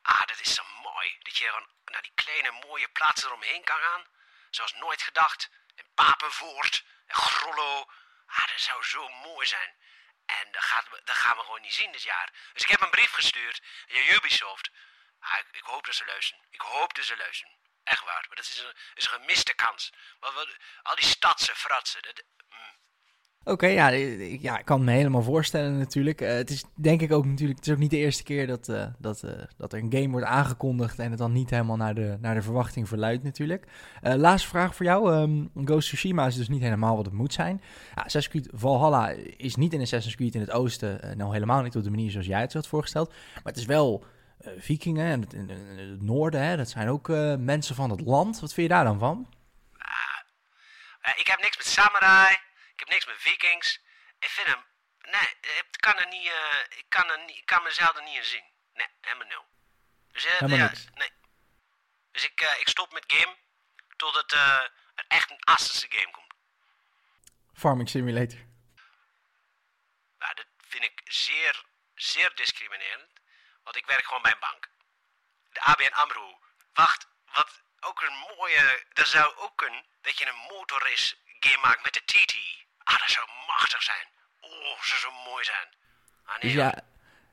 Ah, dat is zo mooi. Dat je gewoon naar die kleine mooie plaatsen eromheen kan gaan. Zoals Nooit Gedacht. En Papenvoort. En Grollo. Ah, dat zou zo mooi zijn. En dat, gaat, gaan we gewoon niet zien dit jaar. Dus ik heb een brief gestuurd naar Ubisoft. Ah, ik, hoop dat ze luisteren. Ik hoop dat ze luisteren. Echt waar. Maar dat is een, is een gemiste kans. Al die stadse fratsen. Dat, mm. Oké, ja, ik- ja, ik kan me helemaal voorstellen natuurlijk. Eh, het is denk ik ook natuurlijk, het is ook niet de eerste keer dat, eh, dat, eh, dat er een game wordt aangekondigd en het dan niet helemaal naar de, naar de verwachting verluidt natuurlijk. Eh, laatste vraag voor jou. ehm, Ghost Tsushima is dus niet helemaal wat het moet zijn. Ja, Assassin's Creed Valhalla is niet een Assassin's Creed in het oosten, eh, nou helemaal niet op de manier zoals jij het had voorgesteld. Maar het is wel eh, vikingen en het, in, in het noorden, hè, dat zijn ook eh, mensen van het land. Wat vind je daar dan van? Eh, ik heb niks met samurai. Ik heb niks met vikings. Ik vind hem... Nee, ik kan er niet... eh, ik, kan er niet ik kan mezelf er niet in zien. Nee, helemaal nul. Dus, eh, Helemaal ja, niks. Nee. Dus ik, eh, ik stop met game totdat er echt een Assense game komt. Farming Simulator. Nou, dat vind ik zeer, zeer discriminerend. Want ik werk gewoon bij een bank. De ABN AMRO. Wacht, wat ook een mooie... Dat zou ook kunnen dat je een motorrace game maakt met de TT. Ah, dat zou machtig zijn. Oh, dat zou zo mooi zijn. Ah, nee, Dus ja,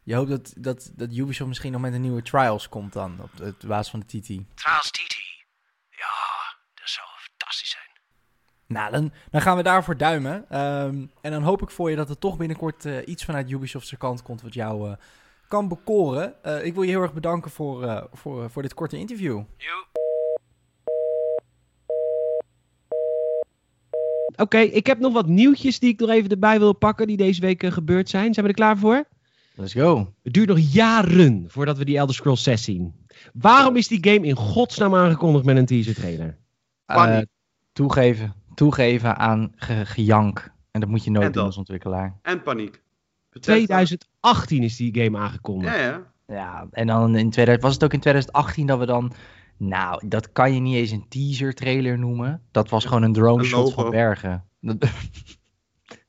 je hoopt dat, dat, dat Ubisoft misschien nog met een nieuwe Trials komt dan, op de, op basis van de TT. Trials TT. Ja, dat zou fantastisch zijn. Nou, dan, dan gaan we daarvoor duimen. Ehm, en dan hoop ik voor je dat er toch binnenkort eh, iets vanuit Ubisoft's kant komt wat jou eh, kan bekoren. Eh, ik wil je heel erg bedanken voor, voor, voor dit korte interview. Oké, ik heb nog wat nieuwtjes die ik nog even erbij wil pakken die deze week eh, gebeurd zijn. Zijn we er klaar voor? Let's go. Het duurt nog jaren voordat we die Elder Scrolls 6 zien. Waarom is die game in godsnaam aangekondigd met een teaser trailer? Paniek. Eh, toegeven. Toegeven aan ge- gejank. En dat moet je nooit En doen als ontwikkelaar. En paniek. 2018 is die game aangekondigd. Ja, ja. Ja, en dan in 2000, was het ook in 2018 dat we dan... Nou, dat kan je niet eens een teaser trailer noemen. Dat was gewoon een drone Een shot van bergen. Dat-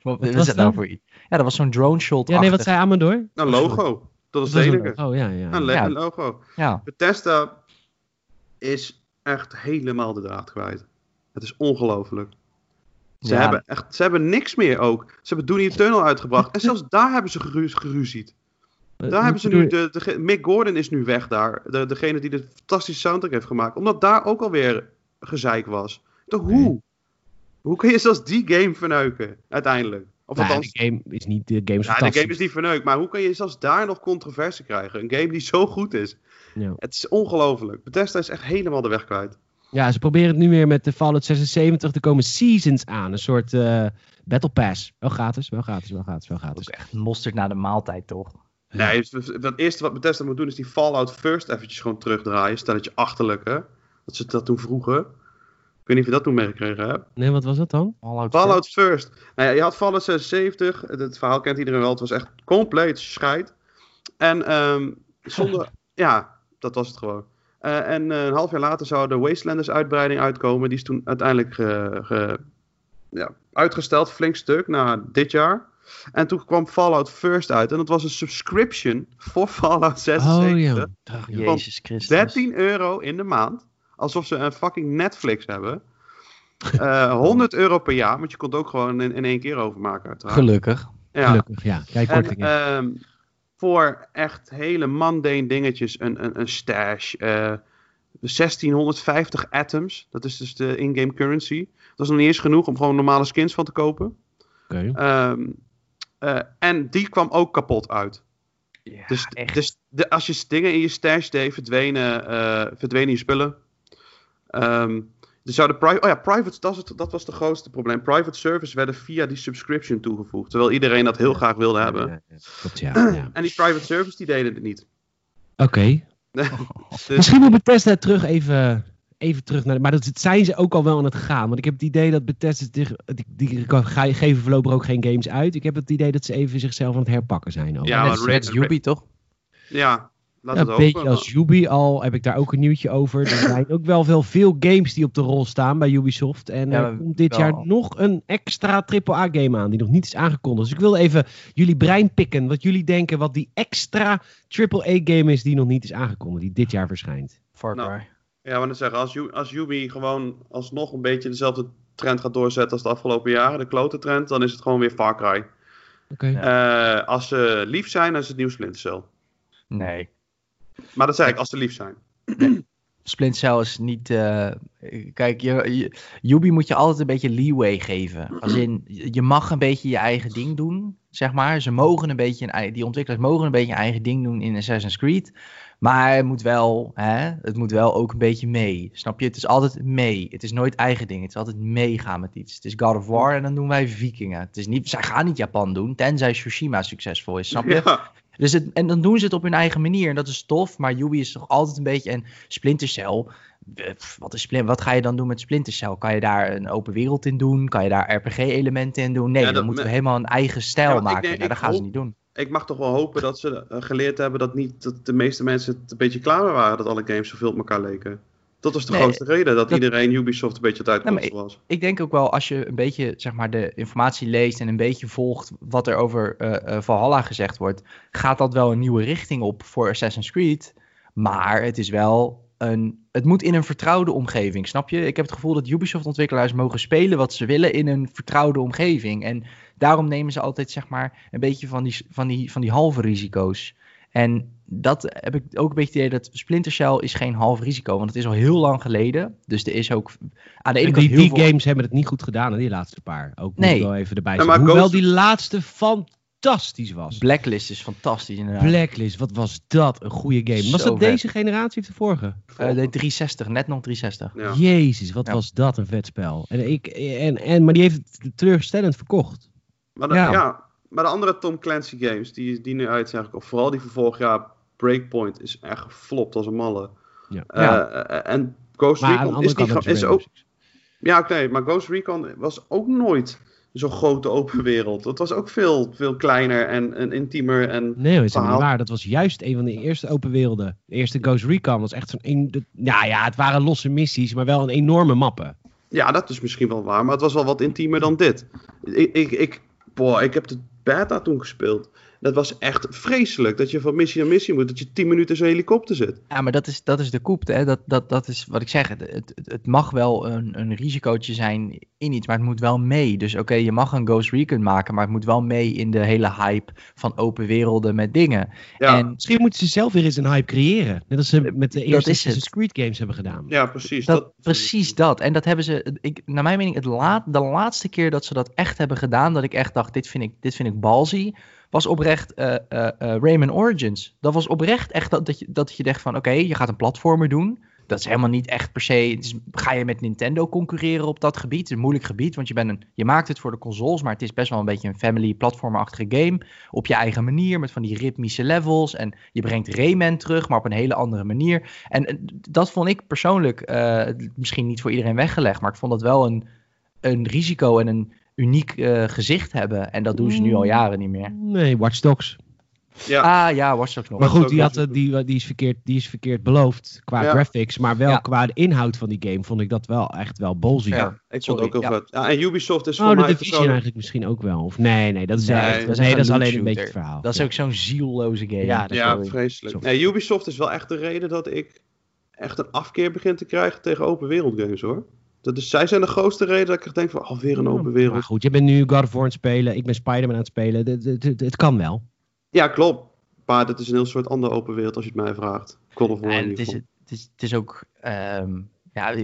Wat was is dat nou voor iets? Ja, dat was zo'n drone shot. Ja, nee, wat zei Amador? Een logo. Dat is het enige. Oh ja, ja. Een, Ja. logo. Ja, Bethesda is echt helemaal de draad kwijt. Het is ongelooflijk. Ze, Ja. hebben echt, ze hebben niks meer ook. Ze hebben Doom Eternal uitgebracht. En zelfs daar hebben ze geru geruzied. Eh, Daar hebben ze nu, de, de, Mick Gordon is nu weg daar. De, degene die de fantastische soundtrack heeft gemaakt. Omdat daar ook alweer gezeik was. Toch hoe? Hoe kun je zelfs die game verneuken, uiteindelijk? Of Nou, althans, de game is niet, de game is ja, de game is niet verneukt. Maar hoe kun je zelfs daar nog controversie krijgen? Een game die zo goed is. Ja. Het is ongelooflijk. Bethesda is echt helemaal de weg kwijt. Ja, ze proberen het nu weer met de Fallout 76. Er komen seasons aan. Een soort eh, Battle Pass. Wel gratis, wel gratis, wel gratis, wel ook gratis. echt mosterd na de maaltijd, toch? Nee, het, het eerste wat Bethesda moet doen is die Fallout First eventjes gewoon terugdraaien. Stel dat je achterlijk, hè. Dat ze dat toen vroegen. Ik weet niet of je dat toen meegekregen hebt. Nee, wat was dat dan? Fallout Fallout First. Nou ja, je had Fallout 76. Het verhaal kent iedereen wel. Het was echt compleet scheid. En ehm, zonder... ja, dat was het gewoon. Eh, en eh, een half jaar later zou de Wastelanders uitbreiding uitkomen. Die is toen uiteindelijk ge- ge- ja, uitgesteld, flink stuk, na dit jaar. En toen kwam Fallout First uit. En dat was een subscription voor Fallout 76. Oh ja. Ach, Jezus Christus. 13 euro in de maand. Alsof ze een fucking Netflix hebben. Eh 100 euro per jaar. Want je kon het ook gewoon in, in één keer overmaken, uiteraard. Gelukkig. Ja. Gelukkig, ja. Kijk, En, ehm, voor echt hele mundane dingetjes. Een, een, een stash. eh 1650 atoms. Dat is dus de in-game currency. Dat is nog niet eens genoeg om gewoon normale skins van te kopen. Oké. Ehm, eh, en die kwam ook kapot uit. Ja, Dus, dus de, als je dingen in je stash deed, verdwenen, eh, verdwenen je spullen. Ehm er zouden oh ja, private, dat was, het, dat was het grootste probleem. Private servers werden via die subscription toegevoegd. Terwijl iedereen dat heel graag wilde hebben. Ja, ja, Klopt, ja. ja. En die private servers die deden het niet. Oké. Dus, Misschien moet Bethesda terug even, even terug naar... Maar dat zijn ze ook al wel aan het gaan. Want ik heb het idee dat Bethesda... zich- Die, die geven voorlopig ook geen games uit. Ik heb het idee dat ze even zichzelf aan het herpakken zijn. Al. Ja, Net Red- Yubi, toch? Ja, laat Ja, het een beetje als Ubi al heb ik daar ook een nieuwtje over. Er zijn ook wel veel, veel games die op de rol staan bij Ubisoft. En Ja, er komt dit wel- jaar nog een extra AAA-game aan die nog niet is aangekondigd. Dus ik wil even jullie brein pikken. Wat jullie denken wat die extra AAA-game is die nog niet is aangekondigd. Die dit jaar verschijnt. Far Nou, Cry. Ja, maar dan zeggen, als, als Ubi gewoon alsnog een beetje dezelfde trend gaat doorzetten als de afgelopen jaren, de klote trend, dan is het gewoon weer Far Cry. Ja. Eh, als ze lief zijn, dan is het nieuw Splinter Cell. Nee. Maar dat zeg ik, als ze lief zijn. Splinter Cell is niet... eh, kijk, je, je, Yubi moet je altijd een beetje leeway geven. Als in, je mag een beetje je eigen ding doen, zeg maar. Ze mogen een beetje, een, die ontwikkelaars mogen een beetje een eigen ding doen in Assassin's Creed. Maar het moet wel, hè, het moet wel ook een beetje mee. Snap je? Het is altijd mee. Het is nooit eigen ding. Het is altijd meegaan met iets. Het is God of War en dan doen wij vikingen. Het is niet, zij gaan niet Japan doen, tenzij Tsushima succesvol is. Snap je? Ja, Dus het, en dan doen ze het op hun eigen manier. En dat is tof. Maar Yubi is toch altijd een beetje. En Splinter Cell. eh, pff, Wat, is Splin- wat ga je dan doen met Splinter Cell? Kan je daar een open wereld in doen? Kan je daar RPG-elementen in doen? Nee, Ja, dan moeten we helemaal een eigen stijl Ja, maken. denk- nou, dat gaan ze niet doen. Ik mag toch wel hopen dat ze eh, geleerd hebben dat, niet, dat de meeste mensen het een beetje klaar waren dat alle games zoveel op elkaar leken. Dat was de Nee, grootste reden dat, dat- iedereen Ubisoft een beetje het Nee, uitkomst was. Ik denk ook wel als je een beetje zeg maar, de informatie leest en een beetje volgt wat er over eh, eh, Valhalla gezegd wordt, gaat dat wel een nieuwe richting op voor Assassin's Creed. Maar het is wel een. Het moet in een vertrouwde omgeving, snap je? Ik heb het gevoel dat Ubisoft-ontwikkelaars mogen spelen wat ze willen in een vertrouwde omgeving. En daarom nemen ze altijd zeg maar een beetje van die, van die, van die halve risico's. En dat heb ik ook een beetje het idee dat Splinter Cell is geen half risico. Want het is al heel lang geleden. Dus er is ook aan de ene En kant die, heel die veel... games hebben het niet goed gedaan, hè, die laatste paar. Ook moet Nee. ik wel even erbij Ja, zeggen. maar Hoewel Ghost- die laatste fantastisch was. Blacklist is fantastisch inderdaad. Blacklist, wat was dat een goede game. Was Zo dat vet. deze generatie of de vorige? Eh, de 360, net nog 360. Ja. Jezus, wat Ja. was dat een vet spel. En ik, en, en, maar die heeft het teleurstellend verkocht. Maar de, Ja. ja. maar de andere Tom Clancy games die, die nu uit zijn, of vooral die van vorig jaar, Breakpoint, is echt geflopt als een malle. Ja. Eh, Ja. eh, en Ghost Maar Recon is, heb is ook... Ja, oké, maar Ghost Recon was ook nooit zo'n grote open wereld. Het was ook veel, veel kleiner en, en intiemer. En, Nee, dat is niet waar. Dat was juist een van de eerste open werelden. De eerste Ghost Recon was echt zo'n... Ja, ja, het waren losse missies, maar wel een enorme mappen. ja, dat is misschien wel waar, maar het was wel wat intiemer dan dit. Ik, ik, ik, boah, ik heb de beta toen gespeeld. Dat was echt vreselijk. Dat je van missie naar missie moet. Dat je 10 minuten in zo'n helikopter zit. Ja, maar dat is, dat is de koep. Hè? Dat, dat, dat is wat ik zeg. Het, het, het mag wel een, een risicootje zijn in iets, maar het moet wel mee. Dus oké, je mag een Ghost Recon maken, maar het moet wel mee in de hele hype van open werelden met dingen. Ja, En Misschien moeten ze zelf weer eens een hype creëren. Net als ze met de Dat eerste. Creed games hebben gedaan. ja precies. dat, precies dat. En dat hebben ze, ik, naar mijn mening, het laat, de laatste keer dat ze dat echt hebben gedaan, dat ik echt dacht, dit vind ik, dit vind ik balzy, was oprecht eh, Rayman Origins. Dat was oprecht echt dat, dat, je, dat je dacht van, oké, je gaat een platformer doen. Dat is helemaal niet echt per se. ga je met Nintendo concurreren op dat gebied? Een moeilijk gebied, want je, bent een, je maakt het voor de consoles, maar het is best wel een beetje een family platformerachtige game. Op je eigen manier, met van die ritmische levels. En je brengt Rayman terug, maar op een hele andere manier. En dat vond ik persoonlijk misschien niet voor iedereen weggelegd, maar ik vond dat wel een, een risico en een uniek eh, gezicht hebben. En dat doen ze nu al jaren niet meer. Nee, Watch Dogs. Ja, Ah ja, Watch Dogs nog. Maar goed, die, had, eh, die, die, is verkeerd, die is verkeerd beloofd qua Ja. graphics. Maar wel Ja. qua de inhoud van die game vond ik dat wel echt wel ballsy. Ja. ik vond ook heel ja. vet. Ja, en Ubisoft is Oh, voor de mij Division eigenlijk misschien ook wel. Of nee, nee, dat is, Nee, echt, dat is nee, dat is een alleen een beetje het verhaal. Dat is Ja. ook zo'n zielloze game. Ja, dat is vreselijk. Nee, Ubisoft is wel echt de reden dat ik echt een afkeer begin te krijgen tegen open wereld games hoor. Dat is, zij zijn de grootste reden dat ik denk van, oh, weer een open Maar wereld. goed, je bent nu God of War aan het spelen. Ik ben Spider-Man aan het spelen. Het- Het het- het kan wel. Ja, klopt. Maar dit is een heel soort andere open wereld als je het mij vraagt. God of War En het is, het, is, het is ook. ehm, ja,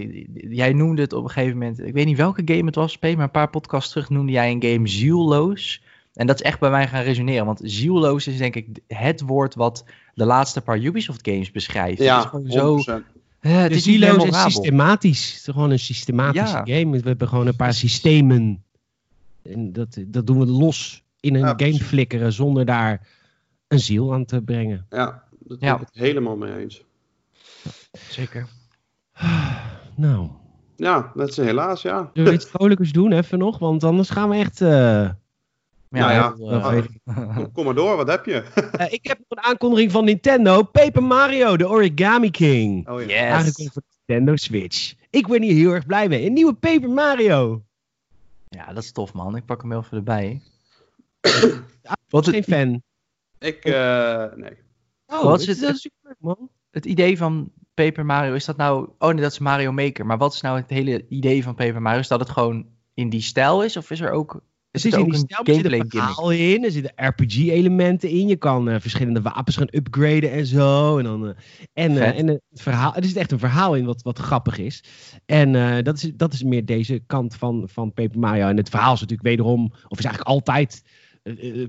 jij noemde het op een gegeven moment. Ik weet niet welke game het was, P, maar een paar podcasts terug noemde jij een game zielloos. En dat is echt bij mij gaan resoneren. Want zielloos is denk ik het woord wat de laatste paar Ubisoft games beschrijft. het is Ja, gewoon zo. 100%. eh, het is niet systematisch. Het is gewoon een systematische Ja. game. We hebben gewoon een paar systemen. En dat, dat doen we los in een Ja, game precies. flikkeren zonder daar een ziel aan te brengen. Ja, dat Ja. ben ik het helemaal mee eens. Zeker. nou. Ja, dat is helaas, ja. Zullen we iets vrolijkers doen even nog? Want anders gaan we echt... Ja, ja. heel, eh, Ah. Kom, maar door, wat heb je? eh, ik heb nog een aankondiging van Nintendo. Paper Mario, de Origami King. Oh ja. Yes. Aangekondigd voor Nintendo Switch. Ik ben hier heel erg blij mee. Een nieuwe Paper Mario. Ja, dat is tof man. Ik pak hem wel even erbij. Wat geen fan. Ik, eh, nee. Oh, Wat is het- dat is superleuk, man. Het idee van Paper Mario, is dat nou... Oh nee, dat is Mario Maker. Maar wat is nou het hele idee van Paper Mario? Is dat het gewoon in die stijl is? Of is er ook, Er is zit er in die een stijl, er zit een gimmick? verhaal in, er zitten RPG-elementen in. Je kan eh, verschillende wapens gaan upgraden en zo. En, dan, eh, en, eh, en het verhaal, er zit echt een verhaal in wat, wat grappig is. En eh, dat, is, dat is meer deze kant van, van Paper Mario. En het verhaal is natuurlijk wederom, of is eigenlijk altijd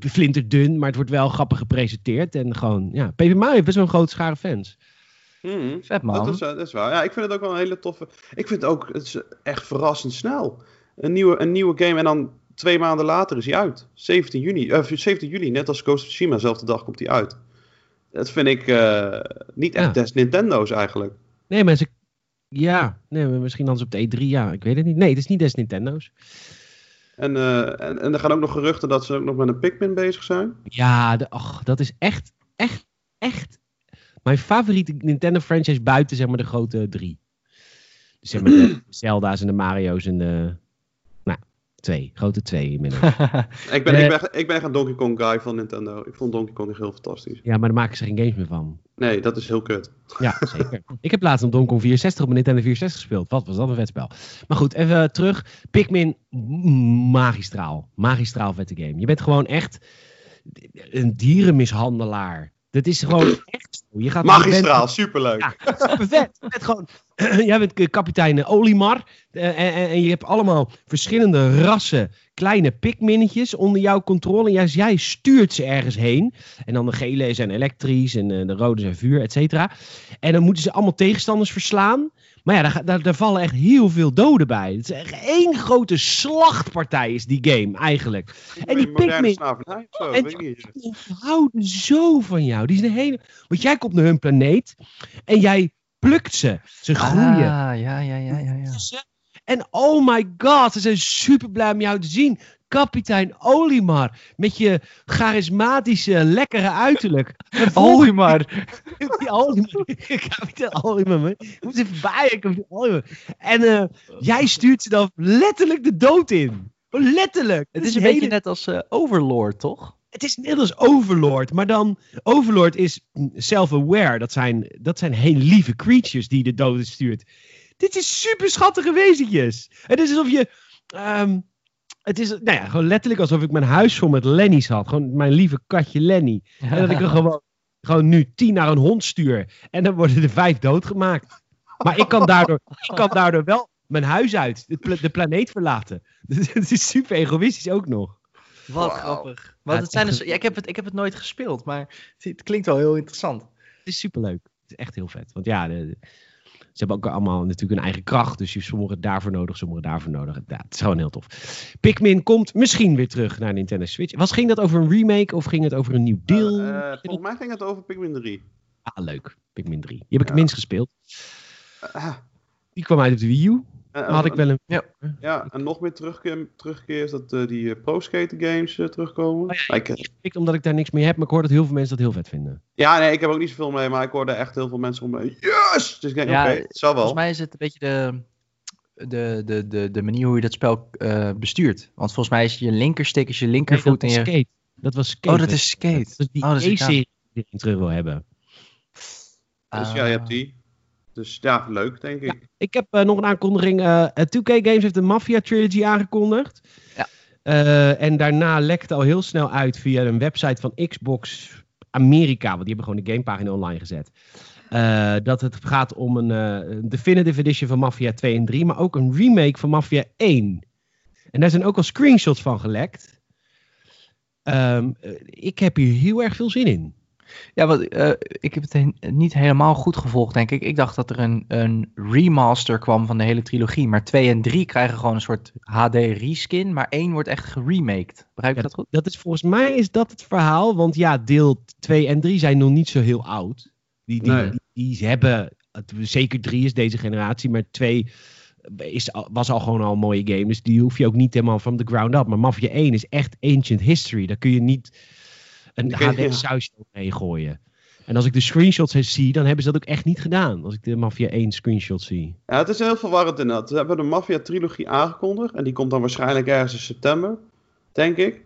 flinterdun, maar het wordt wel grappig gepresenteerd. En gewoon, ja, Paper Mario heeft best wel een grote schare fans. Mhm. Vet man. Dat is, dat is waar. Ja, ik vind het ook wel een hele toffe. Ik vind het ook het is echt verrassend snel. Een nieuwe, een nieuwe game en dan twee maanden later is hij uit. 17 juni. eh 17 juli, net als Ghost of Tsushima, dezelfde dag komt hij uit. Dat vind ik eh, niet echt Ja. des Nintendo's eigenlijk. Nee, mensen. Ja, nee, misschien anders op de E3, ja, ik weet het niet. Nee, het is niet des Nintendo's. En, eh, en, en er gaan ook nog geruchten dat ze ook nog met een Pikmin bezig zijn. Ja, de, och, dat is echt, echt, echt mijn favoriete Nintendo franchise buiten zeg maar de grote drie. Dus zeg maar de Zelda's en de Mario's en de, twee, grote twee inmiddels. Ik ben, Eh. ik, ben, ik ben echt een Donkey Kong guy van Nintendo. Ik vond Donkey Kong echt heel fantastisch. ja, maar daar maken ze geen games meer van. Nee, dat is heel kut. Ja, zeker. ik heb laatst een Donkey Kong 64 op mijn Nintendo 64 gespeeld. Wat was dat een vetspel. Maar goed, even terug. Pikmin, magistraal. Magistraal vette game. Je bent gewoon echt een dierenmishandelaar. Dat is gewoon echt zo. Je gaat je bent- Magistraal, superleuk. Ja. Je bent gewoon, jij bent kapitein Olimar. eh, en, en, en je hebt allemaal verschillende rassen kleine pikminnetjes onder jouw controle. En juist jij stuurt ze ergens heen. En dan de gele zijn elektrisch en eh, de rode zijn vuur, et cetera. En dan moeten ze allemaal tegenstanders verslaan. Maar ja, daar, daar, daar vallen echt heel veel doden bij. Het is echt één grote slachtpartij is die game eigenlijk. En die Pikmin- En die houden zo van jou. Die zijn hele... Want jij komt naar hun planeet en jij plukt ze. Ze groeien. Ah, ja, ja, ja, ja, ja. En oh my god, ze zijn super blij om jou te zien. Kapitein Olimar, met je charismatische, lekkere uiterlijk. Olimar. Die Olimar. Kapitein Olimar, man. Ik moet even bij, kapitein Olimar. En eh, jij stuurt ze dan letterlijk de dood in. Letterlijk. Het is een hele- beetje net als eh, Overlord, toch? het is net als Overlord, maar dan Overlord is self-aware. Dat zijn, dat zijn heel lieve creatures die de dood stuurt. Dit is super schattige wezentjes. Het is alsof je. ehm, het is nou ja, gewoon letterlijk alsof ik mijn huis vol met Lenny's had. Gewoon mijn lieve katje Lenny. En dat ik er gewoon, gewoon nu tien naar een hond stuur. En dan worden er vijf doodgemaakt. Maar ik kan daardoor, ik kan daardoor wel mijn huis uit, de, pla- de planeet verlaten. Dus het is super egoïstisch ook nog. Wat grappig. Want het het zijn dus, ja, ik, heb het, ik heb het nooit gespeeld, maar het, het klinkt wel heel interessant. Het is superleuk. Het is echt heel vet. Want ja, de- de- ze hebben ook allemaal natuurlijk een eigen kracht. Dus je hebt sommige daarvoor nodig, sommige daarvoor nodig. Ja, het is gewoon heel tof. Pikmin komt misschien weer terug naar Nintendo Switch. Was, ging dat over een remake of ging het over een nieuw deel? Eh, eh, volgens mij ging het over Pikmin 3. ah, leuk. Pikmin 3. Die heb ik het Ja. minst gespeeld. Ah, Die kwam uit op de Wii U. eh, Dan had ik wel een... Ja, en nog meer terugkeer, terugkeer is dat eh, die eh, Pro Skater games eh, terugkomen. Oh ja, ik, eh, gepikt omdat ik daar niks meer heb. Maar ik hoor dat heel veel mensen dat heel vet vinden. ja, nee, ik heb ook niet zoveel mee, maar ik hoorde echt heel veel mensen om me. Yes! Dus ik denk, Ja, oké, zal wel. Volgens mij is het een beetje de, de, de, de, de manier hoe je dat spel eh, bestuurt. Want volgens mij is je linkerstick is je Nee, linkervoet dat en je... skate. Dat was skate. Oh, dat is skate. Dat is die Oh, dat is E-serie die ik terug wil hebben. Dus ja, je hebt die. Dus ja, leuk, denk ik. Ik heb eh, nog een aankondiging. eh 2K Games heeft de Mafia Trilogy aangekondigd. Ja. Eh, en daarna lekte al heel snel uit via een website van Xbox Amerika. Want die hebben gewoon de gamepagina online gezet. eh, dat het gaat om een, eh, Definitive Edition van Mafia 2 en 3. Maar ook een remake van Mafia 1. En daar zijn ook al screenshots van gelekt. Ehm, eh, ik heb hier heel erg veel zin in. Ja, wat, eh, ik heb het he- niet helemaal goed gevolgd, denk ik. Ik dacht dat er een, een remaster kwam van de hele trilogie. Maar 2 en 3 krijgen gewoon een soort HD reskin. Maar 1 wordt echt geremaked. Begrijp ik Ja, dat goed? Dat is volgens mij is dat het verhaal. Want ja, deel 2 en 3 zijn nog niet zo heel oud. Die, die, Nee. die, die hebben het, zeker 3 is deze generatie, maar 2 is, was al gewoon al een mooie game. Dus die hoef je ook niet helemaal from the ground up. Maar Mafia 1 is echt ancient history. Daar kun je niet een HD-sausje mee gooien. En als ik de screenshots zie, dan hebben ze dat ook echt niet gedaan. Als ik de Mafia 1 screenshot zie. Ja, het is heel verwarrend inderdaad. We hebben de Mafia trilogie aangekondigd. En die komt dan waarschijnlijk ergens in september. Denk ik.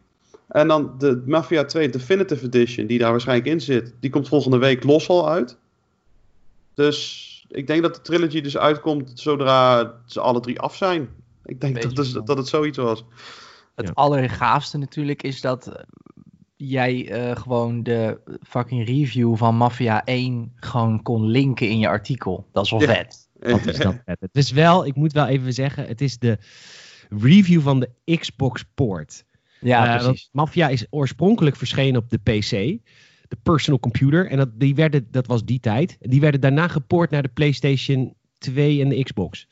En dan de Mafia 2 Definitive Edition, die daar waarschijnlijk in zit. Die komt volgende week los al uit. Dus ik denk dat de trilogy dus uitkomt zodra ze alle drie af zijn. Ik denk dat, dus, dat het zoiets was. Het ja. allergaafste natuurlijk is dat jij uh, gewoon de fucking review van Mafia 1 gewoon kon linken in je artikel. Dat is wel ja. vet. Wat is dat vet. Het is wel, ik moet wel even zeggen, het is de review van de Xbox port. Ja, uh, precies. Mafia is oorspronkelijk verschenen op de PC de personal computer. En dat, die werden, dat was die tijd. Die werden daarna gepoord naar de PlayStation 2 en de Xbox.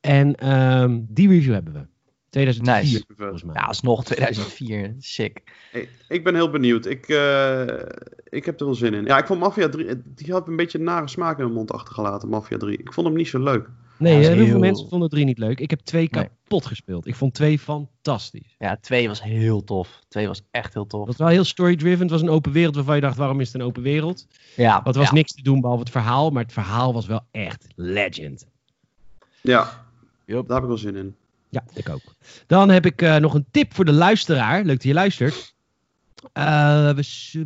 En um, die review hebben we. 2004 nice. volgens mij. Ja, alsnog 2004. Sick. Hey, ik ben heel benieuwd. Ik, uh, ik heb er wel zin in. Ja, ik vond Mafia 3... Die had een beetje nare smaak in mijn mond achtergelaten, Mafia 3. Ik vond hem niet zo leuk. Nee, ja, heel veel mensen vonden 3 niet leuk. Ik heb 2 kapot gespeeld. Ik vond 2 fantastisch. Ja, 2 was heel tof. 2 was echt heel tof. Het was wel heel story-driven. Het was een open wereld waarvan je dacht, waarom is het een open wereld? Ja. Wat was ja. niks te doen behalve het verhaal. Maar het verhaal was wel echt legend. Ja, yep. daar heb ik wel zin in. Ja, ik ook. Dan heb ik uh, nog een tip voor de luisteraar. Leuk dat je luistert. Uh,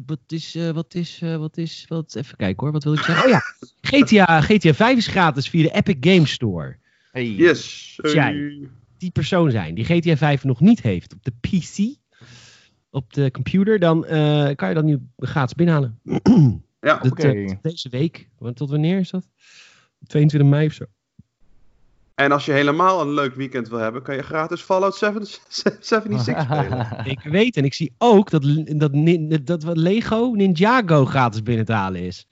wat is, uh, wat is, uh, wat is, wat, even kijken hoor, wat wil ik zeggen? Oh ja, GTA, GTA 5 is gratis via de Epic Games Store. Hey. Yes. Als jij die persoon zijn die GTA 5 nog niet heeft op de PC, op de computer, dan kan je dat nu gratis binnenhalen. ja, oké. Okay. deze week, want tot wanneer is dat? 22 mei of zo. En als je helemaal een leuk weekend wil hebben, kan je gratis Fallout 76 spelen. Ik weet en ik zie ook dat, dat, dat, Lego Ninjago gratis binnen te halen is.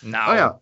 Nou. Oh ja.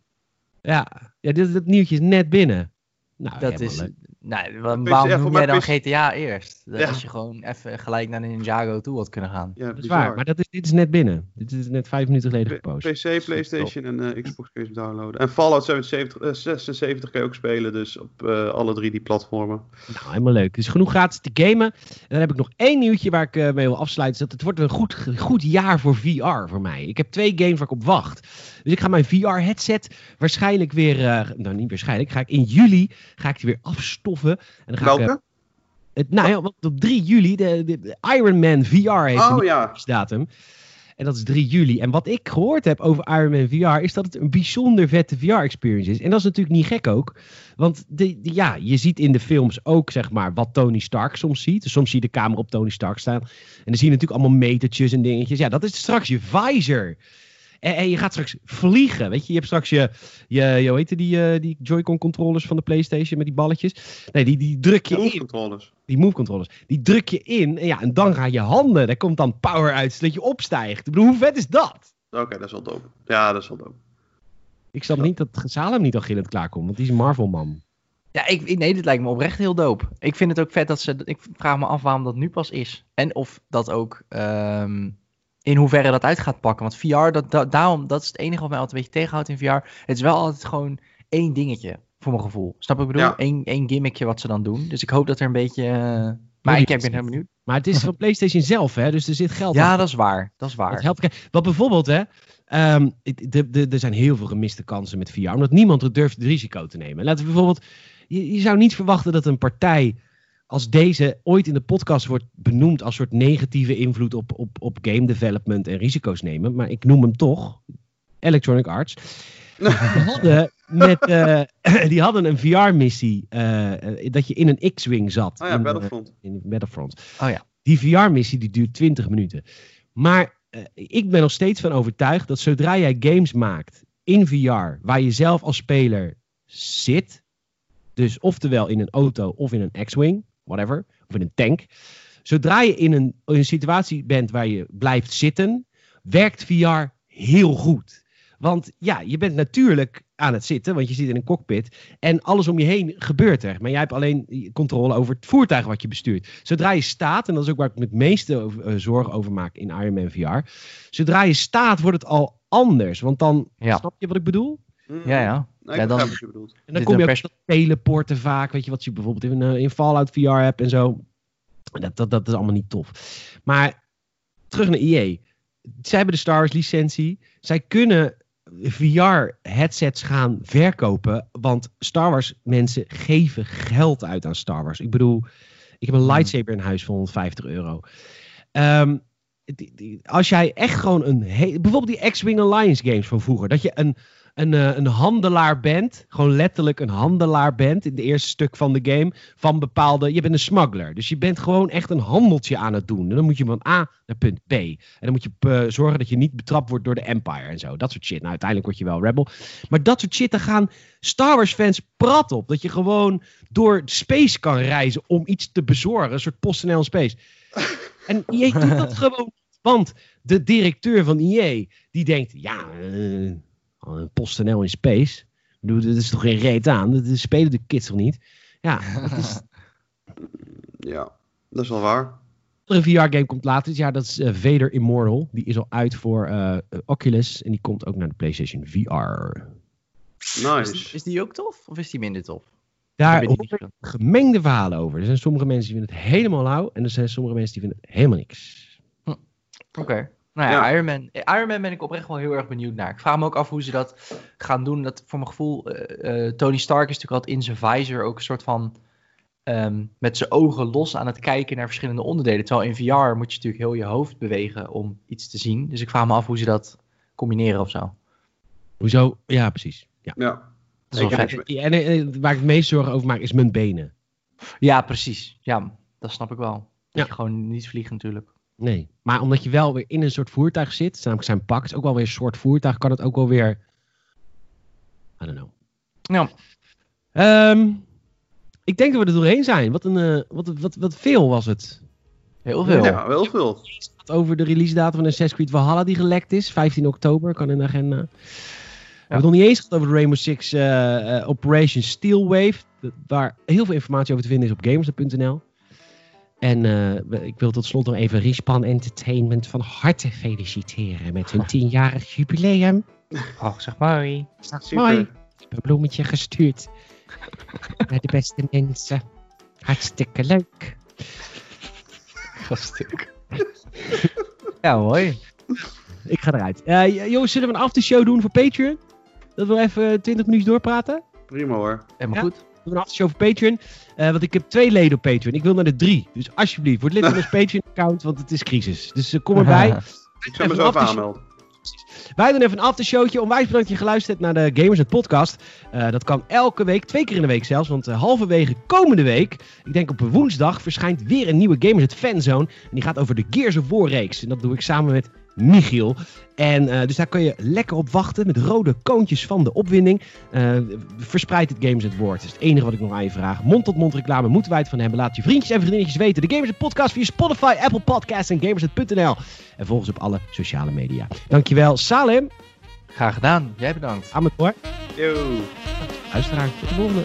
Ja, ja dit, dat nieuwtje is net binnen. Nou, dat is, leuk. Nou, waarom noem jij dan PC... GTA eerst? Ja. Als je gewoon even gelijk naar de Ninjago toe had kunnen gaan. Ja, dat is waar, maar dat is, dit is net binnen. Dit is net vijf minuten geleden gepost. PC, Playstation en uh, Xbox kun je downloaden. En Fallout 77, uh, 76 kan je ook spelen, dus op uh, alle drie die platformen. Nou, helemaal leuk. Dus genoeg gratis te gamen. En dan heb ik nog één nieuwtje waar ik mee wil afsluiten. Dat het wordt een goed, goed jaar voor VR voor mij. Ik heb twee games waar ik op wacht. Dus ik ga mijn VR-headset waarschijnlijk weer, nou niet waarschijnlijk, ga ik in juli ga ik die weer afstoffen. En dan ga Welke? Ik, uh, het, nou ja, want op 3 juli, de, de, de Iron Man VR heeft oh, een ja. datum. En dat is 3 juli. En wat ik gehoord heb over Iron Man VR is dat het een bijzonder vette VR-experience is. En dat is natuurlijk niet gek ook. Want de, de, ja, je ziet in de films ook zeg maar wat Tony Stark soms ziet. Dus soms zie je de camera op Tony Stark staan. En dan zie je natuurlijk allemaal metertjes en dingetjes. Ja, dat is straks je visor. En, en, je gaat straks vliegen. Weet je, je hebt straks je, je, je hoe heet die, uh, die Joy-Con controllers van de PlayStation met die balletjes. Nee, die, die druk je move in. Controllers. Die move controllers. Die druk je in. En ja, en dan gaan je handen. Daar komt dan power uit, zodat je opstijgt. Ik bedoel, hoe vet is dat? Oké, okay, dat is wel dope. Ja, dat is wel dope. Ik snap niet dat Salem niet al gillend klaarkomt, want die is een Marvel-man. Ja, ik, nee, dit lijkt me oprecht heel dope. Ik vind het ook vet dat ze. Ik vraag me af waarom dat nu pas is. En of dat ook. Um, in hoeverre dat uit gaat pakken. Want VR, dat, dat, daarom, dat is het enige wat mij altijd een beetje tegenhoudt in VR. Het is wel altijd gewoon één dingetje, voor mijn gevoel. Snap ik bedoel? Ja. Eén, één gimmickje wat ze dan doen. Dus ik hoop dat er een beetje... Uh... Maar ik ben heel benieuwd. Maar het is van PlayStation zelf, hè? Dus er zit geld Ja, aan. dat is waar. Dat is waar. Dat helpt. Wat bijvoorbeeld, hè? Um, de, de, er zijn heel veel gemiste kansen met VR. Omdat niemand durft het risico te nemen. Laten we bijvoorbeeld... Je, je zou niet verwachten dat een partij als deze ooit in de podcast wordt benoemd als soort negatieve invloed op, op, op game development en risico's nemen, maar ik noem hem toch Electronic Arts. Die hadden, met, uh, die hadden een VR-missie uh, dat je in een X-Wing zat. Oh ja, in, Battlefront. In Battlefront. Oh ja. Die VR-missie die duurt 20 minuten. Maar uh, ik ben nog steeds van overtuigd dat zodra jij games maakt in VR, waar je zelf als speler zit, dus oftewel in een auto of in een X-Wing, whatever, of in een tank. Zodra je in een, in een situatie bent waar je blijft zitten, werkt VR heel goed. Want ja, je bent natuurlijk aan het zitten, want je zit in een cockpit. En alles om je heen gebeurt er. Maar jij hebt alleen controle over het voertuig wat je bestuurt. Zodra je staat, en dat is ook waar ik me het meeste over, uh, zorgen over maak in Iron Man VR. Zodra je staat, wordt het al anders. Want dan, ja. snap je wat ik bedoel? Mhm. Ja, ja. Nee, Ja, ik dan- wat je bedoelt. En dan kom je ook teleporten vaak, weet je, wat je bijvoorbeeld in, eh, in Fallout VR hebt en zo. Dat, dat, dat is allemaal niet tof. Maar terug naar EA. Zij hebben de Star Wars licentie. Zij kunnen VR-headsets gaan verkopen, want Star Wars mensen geven geld uit aan Star Wars. Ik bedoel, ik heb een lightsaber in huis voor 150 euro. Ehm, die- die- als jij echt gewoon een... bijvoorbeeld die X-Wing Alliance games van vroeger. Dat je een, een, eh, een handelaar bent. Gewoon letterlijk een handelaar bent. In het eerste stuk van de game. Van bepaalde... Je bent een smuggler. Dus je bent gewoon echt een handeltje aan het doen. En dan moet je van A naar punt B. En dan moet je eh, zorgen dat je niet betrapt wordt door de Empire en zo. Dat soort shit. Nou, uiteindelijk word je wel rebel. Maar dat soort shit, daar gaan Star Wars fans prat op. Dat je gewoon door space kan reizen om iets te bezorgen. Een soort PostNL space. En EA doet dat gewoon. Want de directeur van EA, die denkt, ja, eh, PostNL in space. Ik bedoel, dat is toch geen reet aan? Dat spelen de kids toch niet? Ja, dat is, Ja, dat is wel waar. een VR-game komt later dit jaar. Dat is eh, Vader Immortal. Die is al uit voor eh, Oculus. En die komt ook naar de PlayStation VR. Is, Nice. die- is die ook tof? Of is die minder tof? Daar hoor gemengde verhalen over. Er zijn sommige mensen die vinden het helemaal lauw. En er zijn sommige mensen die vinden het helemaal niks. Oké. Nou ja, Ja. Iron, Man, Iron Man ben ik oprecht wel heel erg benieuwd naar. Ik vraag me ook af hoe ze dat gaan doen. Dat, voor mijn gevoel, eh, eh, Tony Stark is natuurlijk altijd in zijn visor ook een soort van... ehm, met zijn ogen los aan het kijken naar verschillende onderdelen. Terwijl in VR moet je natuurlijk heel je hoofd bewegen om iets te zien. Dus ik vraag me af hoe ze dat combineren of zo. Hoezo? Ja, precies. Ja. Ja. Dat is wel Ik heb vet. En, en, en waar ik het meest zorgen over maak is mijn benen. Ja, precies. Ja, dat snap ik wel. Dat Ja. je gewoon niet vliegt natuurlijk. Nee. Maar omdat je wel weer in een soort voertuig zit. Namelijk zijn pak. Het is ook wel weer een soort voertuig. Kan het ook wel weer... I don't know. Ja, Ehm, ik denk dat we er doorheen zijn. Wat, een, eh, wat, wat, wat veel was het. heel veel. Ja, wel veel. Over de release datum van Assassin's Creed Valhalla die gelekt is. 15 oktober, kan in de agenda. We hebben het nog niet eens gehad over de Rainbow Six eh, eh, Operation Steelwave. Waar heel veel informatie over te vinden is op gamers.nl. En eh, ik wil tot slot nog even Respawn Entertainment van harte feliciteren met hun 10-jarig jubileum. Ach, zeg maar. Straks mooi. Ik heb een bloemetje gestuurd naar de beste mensen. Hartstikke leuk. Gaststuk. ja, mooi. Ik ga eruit. Eh, jongens, zullen we een aftershow doen voor Patreon? Dat we even 20 minuutjes doorpraten? Prima hoor. Helemaal Ja. goed. Doen een aftershow voor Patreon? Eh, want ik heb twee leden op Patreon. Ik wil naar de drie. Dus alsjeblieft, word lid van ons Patreon-account, want het is crisis. Dus eh, kom erbij. Ik mezelf af te- aanmelden. Wij doen even een aftershowtje. Onwijs bedankt dat je geluisterd hebt naar de Gamers het podcast. Eh, dat kan elke week, twee keer in de week zelfs. Want halverwege komende week, ik denk op een woensdag, verschijnt weer een nieuwe Gamers het Fanzone. En die gaat over de Gears of War reeks. En dat doe ik samen met Michiel. En eh, dus daar kun je lekker op wachten met rode koontjes van de opwinding. Eh verspreid het Gamers het woord. Dat is het enige wat ik nog aan je vraag. Mond-tot-mond reclame moeten wij het van hebben. Laat je vriendjes en vriendinnetjes weten. De Gamers het podcast via Spotify, Apple Podcasts en Gamers.nl. En volg ons op alle sociale media. Dankjewel Salim. Graag gedaan. Jij bedankt. Hoor. Yo. Luisteraar, tot de volgende.